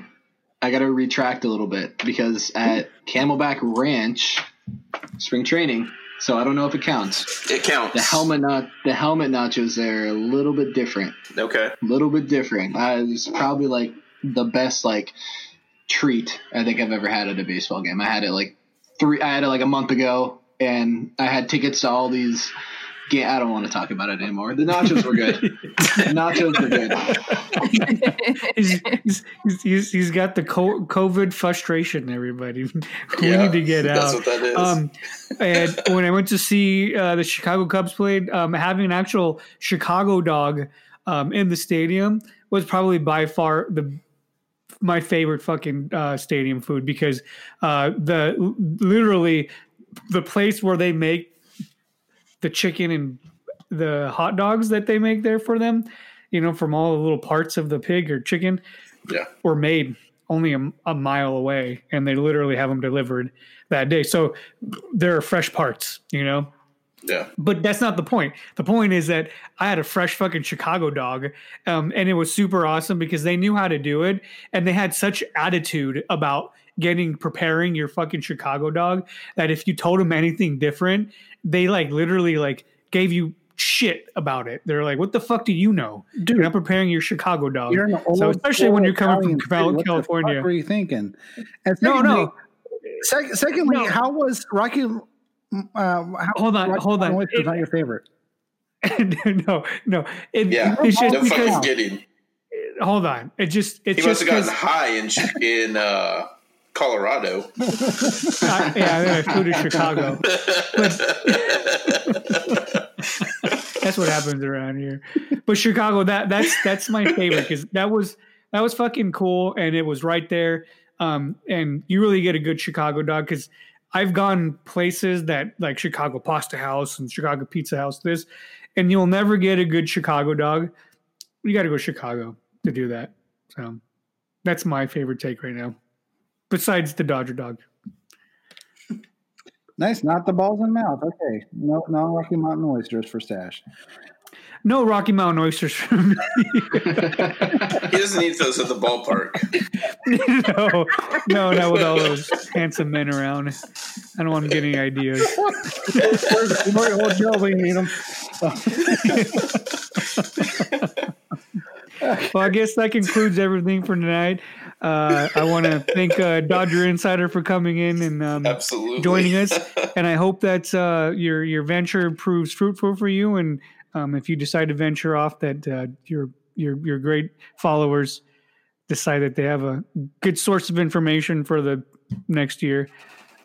I gotta retract a little bit because at Camelback Ranch, spring training. So I don't know if it counts. It counts. The helmet not the helmet nachos there are a little bit different. Okay. A little bit different. Uh, it's probably like the best like treat I think I've ever had at a baseball game. I had it like three. I had it like a month ago, and I had tickets to all these. Ga- I don't want to talk about it anymore. The nachos were good. the nachos were good. he's, he's, he's, he's got the COVID frustration, everybody. we Yeah, need to get that's out. what that is. Um, and when I went to see uh, the Chicago Cubs played, um, having an actual Chicago dog um, in the stadium was probably by far the my favorite fucking uh, stadium food because uh, the literally the place where they make the chicken and the hot dogs that they make there for them, you know, from all the little parts of the pig or chicken, Yeah. were made only a, a mile away, and they literally have them delivered that day. So there are fresh parts, you know. Yeah. But that's not the point. The point is that I had a fresh fucking Chicago dog, um, and it was super awesome because they knew how to do it, and they had such attitude about getting preparing your fucking Chicago dog that if you told them anything different, they like literally like gave you shit about it. They're like, "What the fuck do you know? Dude. you're not preparing your Chicago dog." You're an old, so especially when you're coming Italian from Cal- city. What the California. fuck were you thinking? And No, secondly, no. Sec- secondly, No. how was Rocky? Uh, how, Hold on, Rocky hold on. It's It- not your favorite. no, no. It, Yeah. it's just No fucking because. kidding. Hold on. It just. It's He must just have gotten because. high in Chi- in uh, Colorado. I, yeah, I flew to Chicago. That's what happens around here. But Chicago, that that's that's my favorite because that was that was fucking cool and it was right there. Um, and you really get a good Chicago dog because I've gone places that like Chicago Pasta House and Chicago Pizza House, this, and you'll never get a good Chicago dog. You got to go Chicago to do that. So that's my favorite take right now, besides the Dodger dog. Nice, not the balls in mouth. Okay, no, no Rocky Mountain oysters for stash. No Rocky Mountain oysters for me. He doesn't eat those at the ballpark. no, no, not with all those handsome men around. I don't want them getting ideas. Where's where hotel we need them? Well, I guess that concludes everything for tonight. Uh, I want to thank uh, Dodger Insider for coming in and um, Absolutely. joining us, and I hope that uh, your your venture proves fruitful for you. And um, if you decide to venture off, that uh, your your your great followers decide that they have a good source of information for the next year.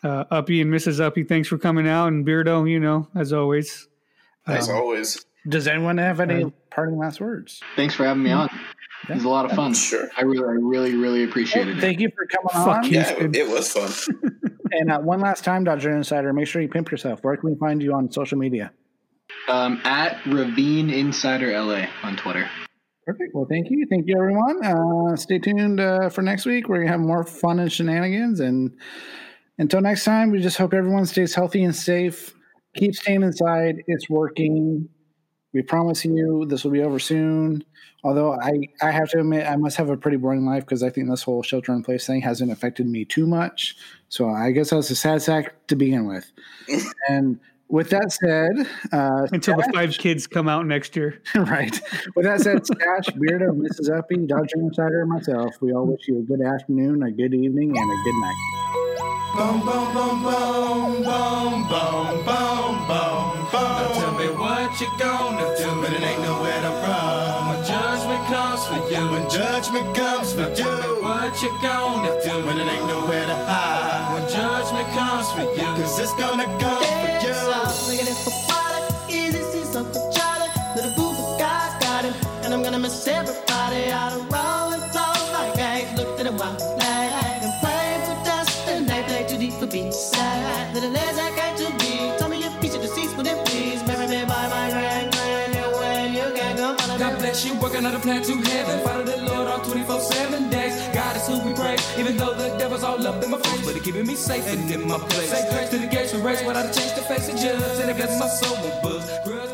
Uh, Uppy and Mrs. Uppy, thanks for coming out, and Beardo, you know, as always. As Um, always. Does anyone have any Uh, parting last words. Thanks for having me on. It was a lot of fun. Sure. I really, I really, really appreciated it. Thank you for coming Fuck on. you. Yeah, it, it was fun. And uh, one last time, Dodger Insider, make sure you pimp yourself. Where can we find you on social media? Um, at Ravine Insider LA on Twitter. Perfect. Well, thank you. Thank you, everyone. Uh, stay tuned uh, for next week. We're going to have more fun and shenanigans. And until next time, we just hope everyone stays healthy and safe. Keep staying inside. It's working. We promise you this will be over soon. Although I, I have to admit, I must have a pretty boring life because I think this whole shelter in place thing hasn't affected me too much. So I guess I was a sad sack to begin with. and with that said, uh, Until the five kids come out next year. right. With that said, Stash, Beardo, Mrs. Uppy, Dodger Insider, and myself, we all wish you a good afternoon, a good evening, and a good night. Boom, boom, boom, boom, boom, boom, boom, boom, boom. You gonna do, but it ain't nowhere to run. When judgment comes for you, when judgment comes for you, what you gonna do, when it ain't nowhere to hide. When judgment comes for you, cause it's gonna come for you. Bless you, working on a plan to heaven. Follow the Lord all 24 7 days. God is who we praise, even though the devil's all up in my face. But he keeping me safe and in my place. Say grace to the gates we race without a change to face the judge. And it blesses my soul with books. Grudge